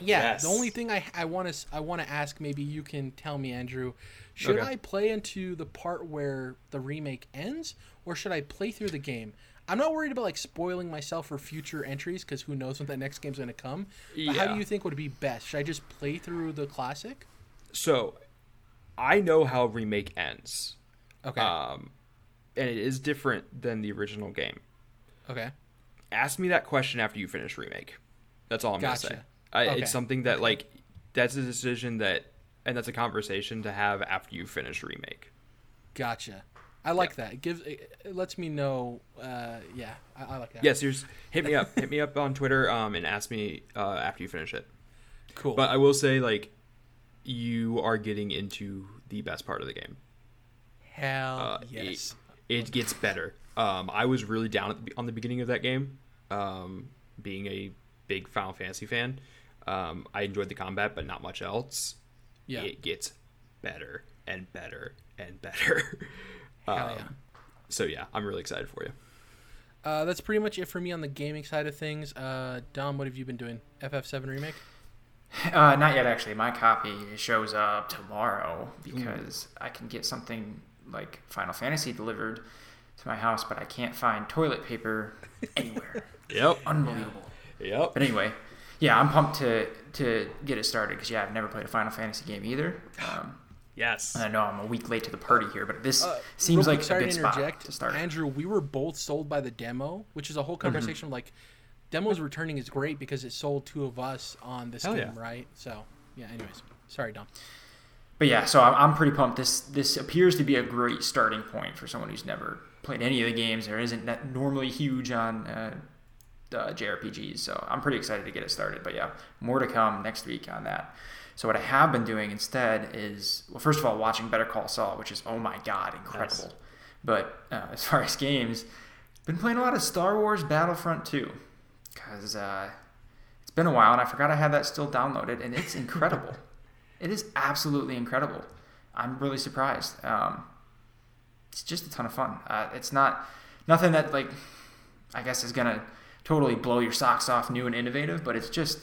[SPEAKER 1] yeah,
[SPEAKER 3] Yes.
[SPEAKER 1] the only thing I I want to I want to ask, maybe you can tell me, Andrew, should
[SPEAKER 3] Okay.
[SPEAKER 1] I play into the part where the remake ends, or should I play through the game? I'm not worried about like spoiling myself for future entries because who knows when that next game's gonna come. But how do you think would be best? Should I just play through the classic?
[SPEAKER 3] So, I know how remake ends.
[SPEAKER 1] Okay.
[SPEAKER 3] Um, and it is different than the original game.
[SPEAKER 1] okay.
[SPEAKER 3] Ask me that question after you finish remake. That's all I'm
[SPEAKER 1] Gotcha.
[SPEAKER 3] gonna say. I,
[SPEAKER 1] Okay.
[SPEAKER 3] It's something that like that's a decision that, and that's a conversation to have after you finish remake.
[SPEAKER 1] Gotcha. I like that. It gives it, it lets me know. Uh, yeah, I, I like that.
[SPEAKER 3] Yes, yours. Hit me up. hit me up on Twitter. Um, and ask me uh, after you finish it.
[SPEAKER 1] cool.
[SPEAKER 3] But I will say, like, you are getting into the best part of the game.
[SPEAKER 1] Hell
[SPEAKER 3] Uh,
[SPEAKER 1] yes.
[SPEAKER 3] It, it gets better. Um, I was really down at the, on the beginning of that game, um, being a big Final Fantasy fan. Um, I enjoyed the combat, but not much else.
[SPEAKER 1] Yeah.
[SPEAKER 3] It gets better and better and better.
[SPEAKER 1] Hell
[SPEAKER 3] um,
[SPEAKER 1] yeah.
[SPEAKER 3] So yeah, I'm really excited for you.
[SPEAKER 1] Uh, that's pretty much it for me on the gaming side of things. Uh, Dom, what have you been doing? FF7 remake.
[SPEAKER 2] Uh, not yet, actually. My copy shows up tomorrow because I can get something like Final Fantasy delivered to my house, but I can't find toilet paper anywhere.
[SPEAKER 3] Yep.
[SPEAKER 2] Unbelievable.
[SPEAKER 3] Yep.
[SPEAKER 2] But anyway, yeah, I'm pumped to to get it started because yeah, I've never played a Final Fantasy game either. Um,
[SPEAKER 3] Yes.
[SPEAKER 2] I know I'm a week late to the party here, but this
[SPEAKER 1] Uh,
[SPEAKER 2] seems like a good
[SPEAKER 1] to
[SPEAKER 2] spot to start.
[SPEAKER 1] Andrew, we were both sold by the demo, which is a whole conversation. of Like, demos returning is great because it sold two of us on this
[SPEAKER 3] Hell
[SPEAKER 1] game,
[SPEAKER 3] yeah.
[SPEAKER 1] right? So, yeah. Anyways, sorry, Dom.
[SPEAKER 2] But yeah, so I'm, I'm pretty pumped. This this appears to be a great starting point for someone who's never played any of the games or isn't that normally huge on uh, uh, JRPGs. So I'm pretty excited to get it started. But yeah, more to come next week on that. So what I have been doing instead is, well, first of all, watching Better Call Saul, which is oh my god, incredible.
[SPEAKER 3] Yes.
[SPEAKER 2] But uh, as far as games, been playing a lot of Star Wars Battlefront 2 because uh, it's been a while and I forgot I had that still downloaded and it's incredible. it is absolutely incredible. I'm really surprised. Um, it's just a ton of fun. Uh, it's not nothing that like I guess is gonna totally blow your socks off, new and innovative, but it's just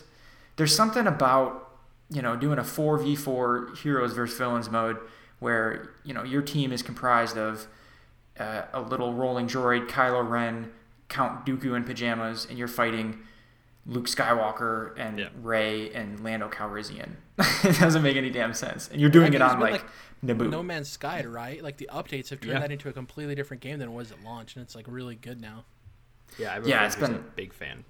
[SPEAKER 2] there's something about you know doing a four v four heroes versus villains mode where you know your team is comprised of uh, a little rolling droid, Kylo Ren, Count Dooku in pajamas, and you're fighting Luke Skywalker and
[SPEAKER 3] Yeah.
[SPEAKER 2] Rey and Lando Calrissian. it doesn't make any damn sense, and you're doing
[SPEAKER 1] I
[SPEAKER 2] it on
[SPEAKER 1] been
[SPEAKER 2] like, Naboo.
[SPEAKER 1] No Man's Sky, right? Like the updates have turned
[SPEAKER 3] Yeah.
[SPEAKER 1] that into a completely different game than it was at launch, and it's like really good now.
[SPEAKER 3] Yeah. I've
[SPEAKER 2] Yeah, it's
[SPEAKER 3] a
[SPEAKER 2] been-
[SPEAKER 3] big fan.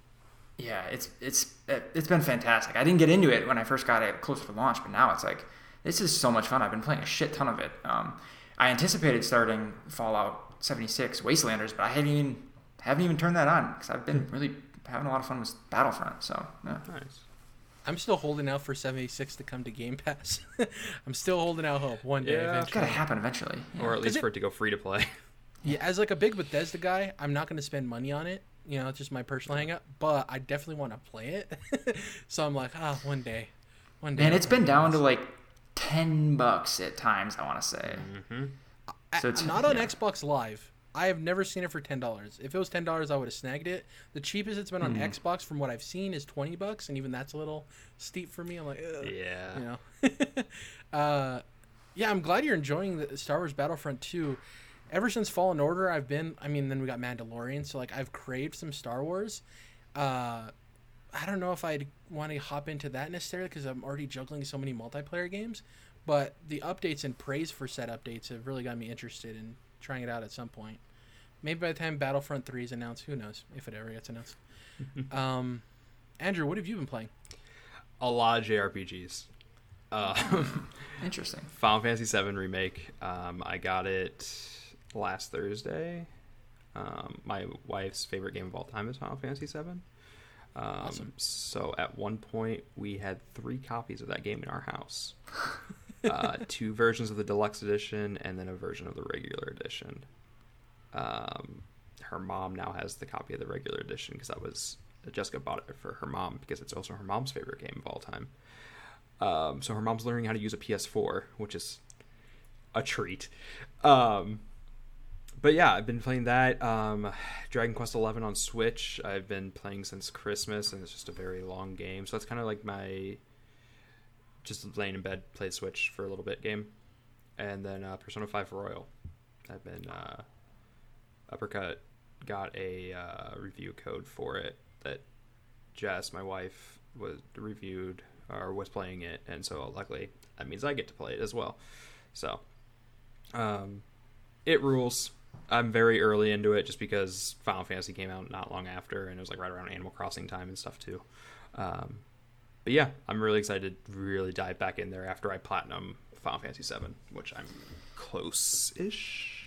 [SPEAKER 2] yeah, it's it's it's been fantastic. I didn't get into it when I first got it close to launch, but now it's like this is so much fun. I've been playing a shit ton of it. Um, I anticipated starting Fallout 76 Wastelanders, but I haven't even haven't even turned that on because I've been really having a lot of fun with Battlefront. So yeah.
[SPEAKER 3] Nice.
[SPEAKER 1] I'm still holding out for 76 to come to Game Pass. I'm still holding out hope one day
[SPEAKER 3] Yeah.
[SPEAKER 2] it's gotta happen eventually. Yeah.
[SPEAKER 3] Or at least
[SPEAKER 1] it-
[SPEAKER 3] for it to go free to play.
[SPEAKER 1] Yeah, as like a big Bethesda guy, I'm not going to spend money on it. You know, it's just my personal hangup. but I definitely want to play it. so I'm like, ah, one day. One day.
[SPEAKER 2] Man,
[SPEAKER 1] it's
[SPEAKER 2] it's
[SPEAKER 1] play
[SPEAKER 2] been down to like ten bucks at times. I want to say.
[SPEAKER 3] hmm
[SPEAKER 2] so it's-
[SPEAKER 1] not on
[SPEAKER 2] yeah.
[SPEAKER 1] Xbox Live. I have never seen it for ten dollars. If it was ten dollars, I would have snagged it. The cheapest it's been on
[SPEAKER 2] Hmm.
[SPEAKER 1] Xbox, from what I've seen, is twenty bucks, and even that's a little steep for me. I'm like, Ugh.
[SPEAKER 3] Yeah.
[SPEAKER 1] you know. uh, yeah, I'm glad you're enjoying the Star Wars Battlefront 2. Ever since Fallen Order, I've been. I mean, then we got Mandalorian, so like I've craved some Star Wars. Uh, I don't know if I'd want to hop into that necessarily because I'm already juggling so many multiplayer games. But the updates and praise for said updates have really got me interested in trying it out at some point. Maybe by the time Battlefront 3 is announced, who knows if it ever gets announced. um, Andrew, what have you been playing?
[SPEAKER 3] A lot of JRPGs. Uh,
[SPEAKER 2] Interesting.
[SPEAKER 3] Final Fantasy VII remake. Um, I got it last Thursday. Um, my wife's favorite game of all time is Final Fantasy VII. Um,
[SPEAKER 1] Awesome.
[SPEAKER 3] So at one point we had three copies of that game in our house. uh, two versions of the deluxe edition and then a version of the regular edition. Um, her mom now has the copy of the regular edition because that was Jessica bought it for her mom because it's also her mom's favorite game of all time. Um, so her mom's learning how to use a PS4, which is a treat. Um, but yeah, I've been playing that. Um, Dragon Quest XI on Switch. I've been playing since Christmas, and it's just a very long game. So that's kind of like my just laying in bed, play Switch for a little bit game, and then uh, Persona Five Royal. I've been uh, Uppercut got a uh, review code for it that Jess, my wife, was reviewed or was playing it, and so luckily that means I get to play it as well. So, um, it rules. I'm very early into it just because Final Fantasy came out not long after, and it was like right around Animal Crossing time and stuff too. Um, but yeah, I'm really excited to really dive back in there after I platinum Final Fantasy VII, which I'm close-ish.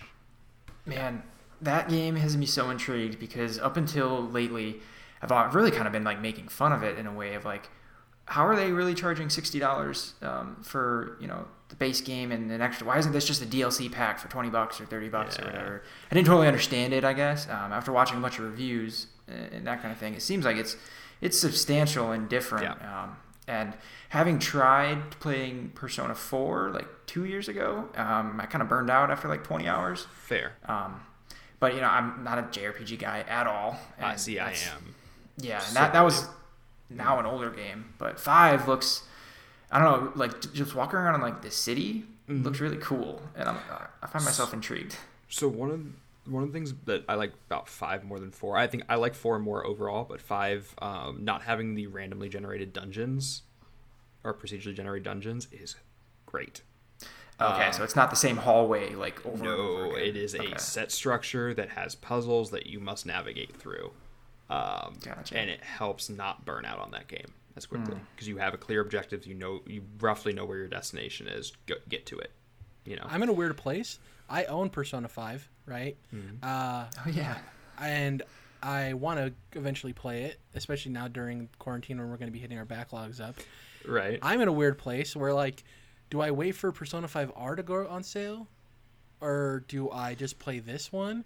[SPEAKER 2] Man, that game has me so intrigued because up until lately, I've uh, really kind of been like making fun of it in a way of like, how are they really charging sixty dollars um, for you know the base game and an extra? Why isn't this just a DLC pack for twenty bucks or thirty bucks or whatever? I didn't totally understand it. I guess um, after watching a bunch of reviews and and that kind of thing, it seems like it's it's substantial and different. Um, And having tried playing Persona 4 like two years ago, um, I kind of burned out after like 20 hours.
[SPEAKER 3] Fair.
[SPEAKER 2] Um, but you know, I'm not a JRPG guy at all.
[SPEAKER 3] I see. I am.
[SPEAKER 2] Yeah, and that that was now an older game, but five looks. I don't know, like just walking around in like the city mm-hmm. looks really cool, and I'm I find myself intrigued.
[SPEAKER 3] So one of one of the things that I like about five more than four, I think I like four more overall, but five, um, not having the randomly generated dungeons or procedurally generated dungeons is great.
[SPEAKER 2] Okay, um, so it's not the same hallway like over. No,
[SPEAKER 3] over it is okay. a set structure that has puzzles that you must navigate through, um, gotcha. and it helps not burn out on that game as quickly because mm. you have a clear objective. You know, you roughly know where your destination is. Go, get to it. You know,
[SPEAKER 1] I'm in a weird place. I own Persona Five, right?
[SPEAKER 2] Mm-hmm. Uh, oh yeah,
[SPEAKER 1] and I want to eventually play it, especially now during quarantine when we're going to be hitting our backlogs up.
[SPEAKER 3] Right.
[SPEAKER 1] I'm in a weird place where like, do I wait for Persona Five R to go on sale, or do I just play this one?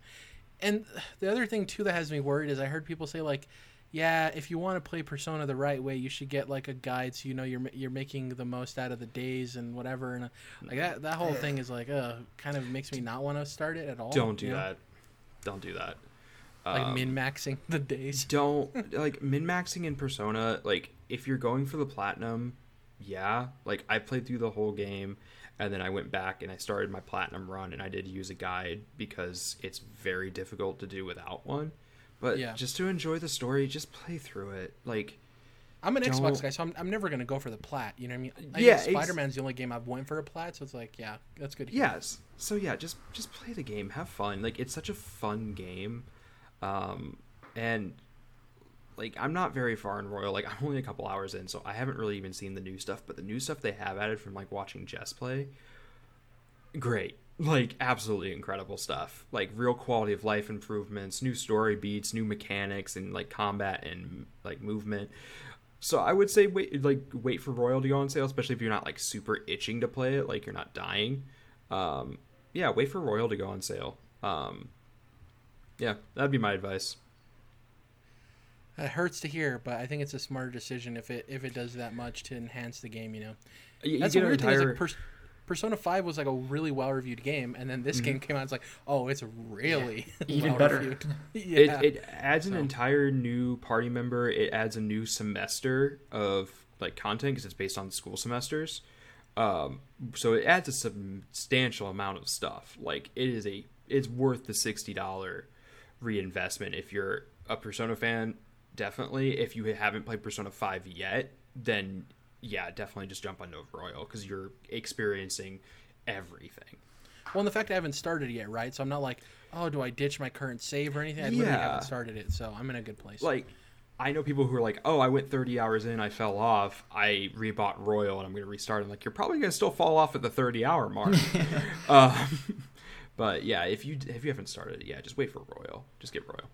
[SPEAKER 1] And the other thing too that has me worried is I heard people say like yeah, if you want to play Persona the right way, you should get like a guide so you know you're you're making the most out of the days and whatever. And uh, like that that whole thing is like, uh, kind of makes me not want to start it at all.
[SPEAKER 3] Don't do that. Know? Don't do that.
[SPEAKER 1] Like um, min maxing the days.
[SPEAKER 3] Don't like min maxing in Persona. Like if you're going for the platinum, yeah. Like I played through the whole game and then I went back and I started my platinum run and I did use a guide because it's very difficult to do without one. But yeah. just to enjoy the story, just play through it. Like
[SPEAKER 1] I'm an Xbox guy, so I'm, I'm never gonna go for the plat. You know what I mean? I yeah, Spider Man's the only game I've went for a plat, so it's like, yeah, that's good.
[SPEAKER 3] Yes. So yeah, just just play the game, have fun. Like it's such a fun game, um, and like I'm not very far in Royal. Like I'm only a couple hours in, so I haven't really even seen the new stuff. But the new stuff they have added from like watching Jess play, great like absolutely incredible stuff. Like real quality of life improvements new story beats new mechanics and like combat and like movement. So i would say wait like wait for royal to go on sale especially if you're not like super itching to play it like you're not dying. Um yeah wait for royal to go on sale. Um yeah that'd be my advice.
[SPEAKER 1] It hurts to hear but i think it's a smarter decision if it if it does that much to enhance the game you know?
[SPEAKER 3] You, that's you a weird entire... thing like pers-
[SPEAKER 1] Persona Five was like a really well reviewed game, and then this mm-hmm. game came out. It's like, oh, it's really
[SPEAKER 2] yeah. even better.
[SPEAKER 3] yeah. It, it adds an entire new party member. It adds a new semester of like content because it's based on school semesters. Um, so it adds a substantial amount of stuff. Like it is a it's worth the sixty dollar reinvestment if you're a Persona fan. Definitely, if you haven't played Persona Five yet, then yeah, definitely just jump on Nova Royal because you're experiencing everything.
[SPEAKER 1] Well, and the fact I haven't started yet, right? So I'm not like, oh, do I ditch my current save or anything? I yeah. literally haven't started it, so I'm in a good place.
[SPEAKER 3] Like, I know people who are like, oh, I went 30 hours in, I fell off, I rebought Royal, and I'm going to restart. I'm like, you're probably going to still fall off at the 30 hour mark. um, but yeah, if you if you haven't started it, yeah, just wait for Royal. Just get Royal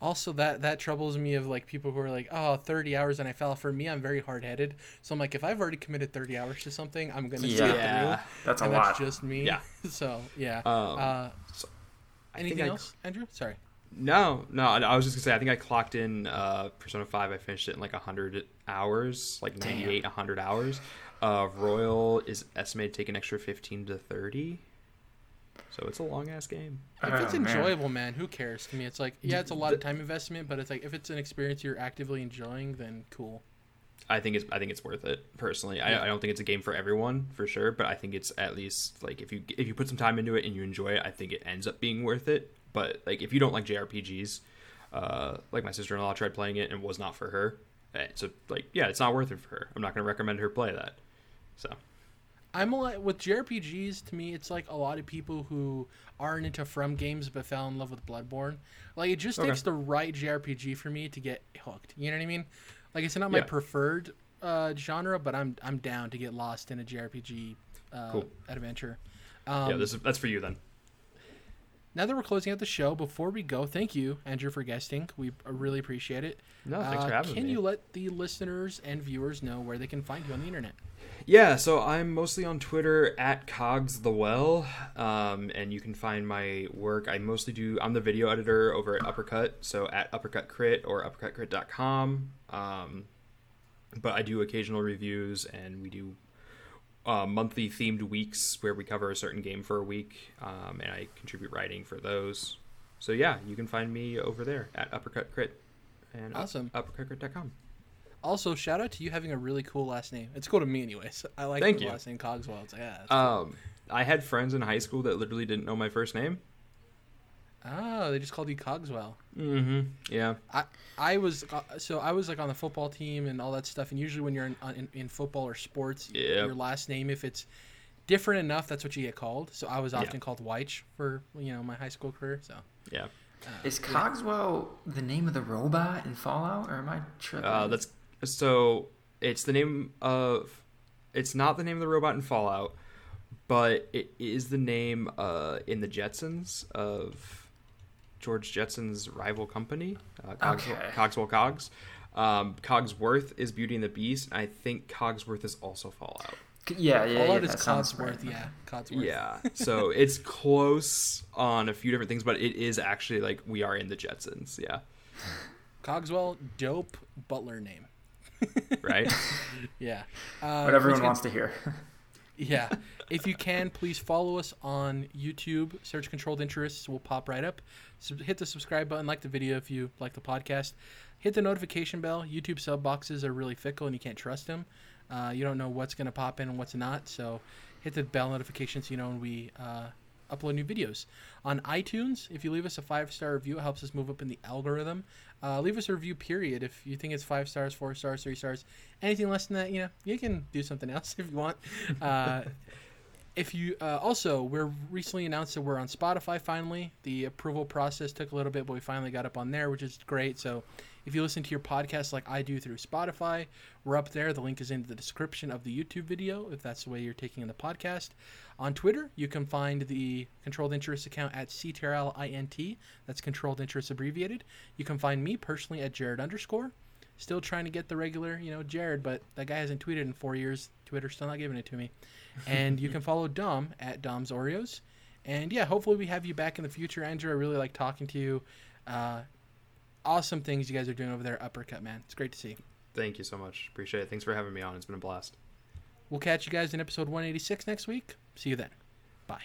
[SPEAKER 1] also that that troubles me of like people who are like oh 30 hours and i fell. For me i'm very hard-headed. So i'm like if i've already committed 30 hours to something i'm gonna yeah. see it through.
[SPEAKER 2] That's a lot
[SPEAKER 1] that's just me.
[SPEAKER 3] Yeah.
[SPEAKER 1] So yeah. Um, uh, so anything else I, andrew? Sorry.
[SPEAKER 3] No no i was just gonna say i think i clocked in uh, persona 5 i finished it in like 100 hours like 98 Damn. 100 hours. Uh, royal is estimated to take an extra 15 to 30 so it's a long ass game.
[SPEAKER 1] If it's oh, enjoyable, man. man. who cares? To me, it's like yeah, it's a lot of time investment, but it's like if it's an experience you're actively enjoying, then cool.
[SPEAKER 3] I think it's I think it's worth it personally. Yeah. I, I don't think it's a game for everyone for sure, but I think it's at least like if you if you put some time into it and you enjoy it, I think it ends up being worth it. But like if you don't like JRPGs, uh, like my sister in law tried playing it and it was not for her. Eh, so like yeah, it's not worth it for her. I'm not gonna recommend her play that. So
[SPEAKER 1] I'm a lot with JRPGs. To me, it's like a lot of people who aren't into From games but fell in love with Bloodborne. Like it just okay. takes the right JRPG for me to get hooked. You know what I mean? Like it's not my yeah. preferred uh, genre, but I'm I'm down to get lost in a JRPG uh, cool. adventure.
[SPEAKER 3] Um, yeah, this is, that's for you then.
[SPEAKER 1] Now that we're closing out the show, before we go, thank you, Andrew, for guesting. We really appreciate it.
[SPEAKER 3] No, thanks uh, for having
[SPEAKER 1] can
[SPEAKER 3] me.
[SPEAKER 1] Can you let the listeners and viewers know where they can find you on the internet?
[SPEAKER 3] Yeah, so I'm mostly on Twitter at Cogs the Well, um, and you can find my work. I mostly do. I'm the video editor over at Uppercut, so at Uppercut Crit or uppercutcrit.com. Um, but I do occasional reviews, and we do uh, monthly themed weeks where we cover a certain game for a week, um, and I contribute writing for those. So yeah, you can find me over there at Uppercut Crit and
[SPEAKER 1] awesome
[SPEAKER 3] uppercutcrit.com.
[SPEAKER 1] Also, shout out to you having a really cool last name. It's cool to me, anyways. I like
[SPEAKER 3] Thank
[SPEAKER 1] the
[SPEAKER 3] you.
[SPEAKER 1] last name Cogswell. It's like, yeah. that's
[SPEAKER 3] Um, I had friends in high school that literally didn't know my first name.
[SPEAKER 1] cool. Oh, they just called you Cogswell.
[SPEAKER 3] Mm-hmm. Yeah.
[SPEAKER 1] I I was uh, so I was like on the football team and all that stuff. And usually when you're in in, in football or sports,
[SPEAKER 3] Yeah.
[SPEAKER 1] your last name if it's different enough, that's what you get called. So I was
[SPEAKER 3] Yeah.
[SPEAKER 1] often called Weich for you know my high school career. So
[SPEAKER 3] Yeah.
[SPEAKER 1] uh,
[SPEAKER 2] Is Cogswell the name of the robot in Fallout, or am I tripping?
[SPEAKER 3] Uh, that's so. It's the name of. It's not the name of the robot in Fallout, but it is the name uh, in the Jetsons of George Jetson's rival company, uh, Cogswell,
[SPEAKER 2] Okay.
[SPEAKER 3] Cogswell Cogs. Um, Cogsworth is Beauty and the Beast. And I think Cogsworth is also Fallout.
[SPEAKER 2] yeah, yeah, yeah.
[SPEAKER 1] Fallout is
[SPEAKER 2] that sounds
[SPEAKER 1] Codsworth.
[SPEAKER 2] right.
[SPEAKER 1] Yeah, Codsworth.
[SPEAKER 3] Yeah, so it's close on a few different things, but it is actually like we are in the Jetsons. Yeah,
[SPEAKER 1] Cogswell, dope butler name.
[SPEAKER 3] Right.
[SPEAKER 1] Yeah. Uh,
[SPEAKER 2] What everyone
[SPEAKER 1] once again-
[SPEAKER 2] wants to hear.
[SPEAKER 1] Yeah. If you can, please follow us on YouTube. Search Controlled Interests will pop right up. So hit the subscribe button, like the video if you like the podcast. Hit the notification bell. YouTube sub boxes are really fickle and you can't trust them. Uh, you don't know what's going to pop in and what's not. So hit the bell notification so you know when we uh, upload new videos. On iTunes, if you leave us a five star review, it helps us move up in the algorithm. Uh, leave us a review, period. If you think it's five stars, four stars, three stars, anything less than that, you know, you can do something else if you want. Uh, if you uh, also we're recently announced that we're on spotify finally the approval process took a little bit but we finally got up on there which is great so if you listen to your podcast like i do through spotify we're up there. The link is in the description of the youtube video if that's the way you're taking in the podcast. On twitter you can find the controlled interest account at ctrlint that's controlled interest abbreviated. You can find me personally at jared underscore. Still trying to get the regular you know jared but that guy hasn't tweeted in four years. Twitter's still not giving it to me. And you can follow Dom at Dom's Oreos. And yeah, hopefully we have you back in the future, Andrew. I really like talking to you. Uh, awesome things you guys are doing over there, Uppercut Man. It's great to see.
[SPEAKER 3] Thank you so much. Appreciate it. Thanks for having me on. It's been a blast.
[SPEAKER 1] We'll catch you guys in episode 186 next week. See you then. Bye.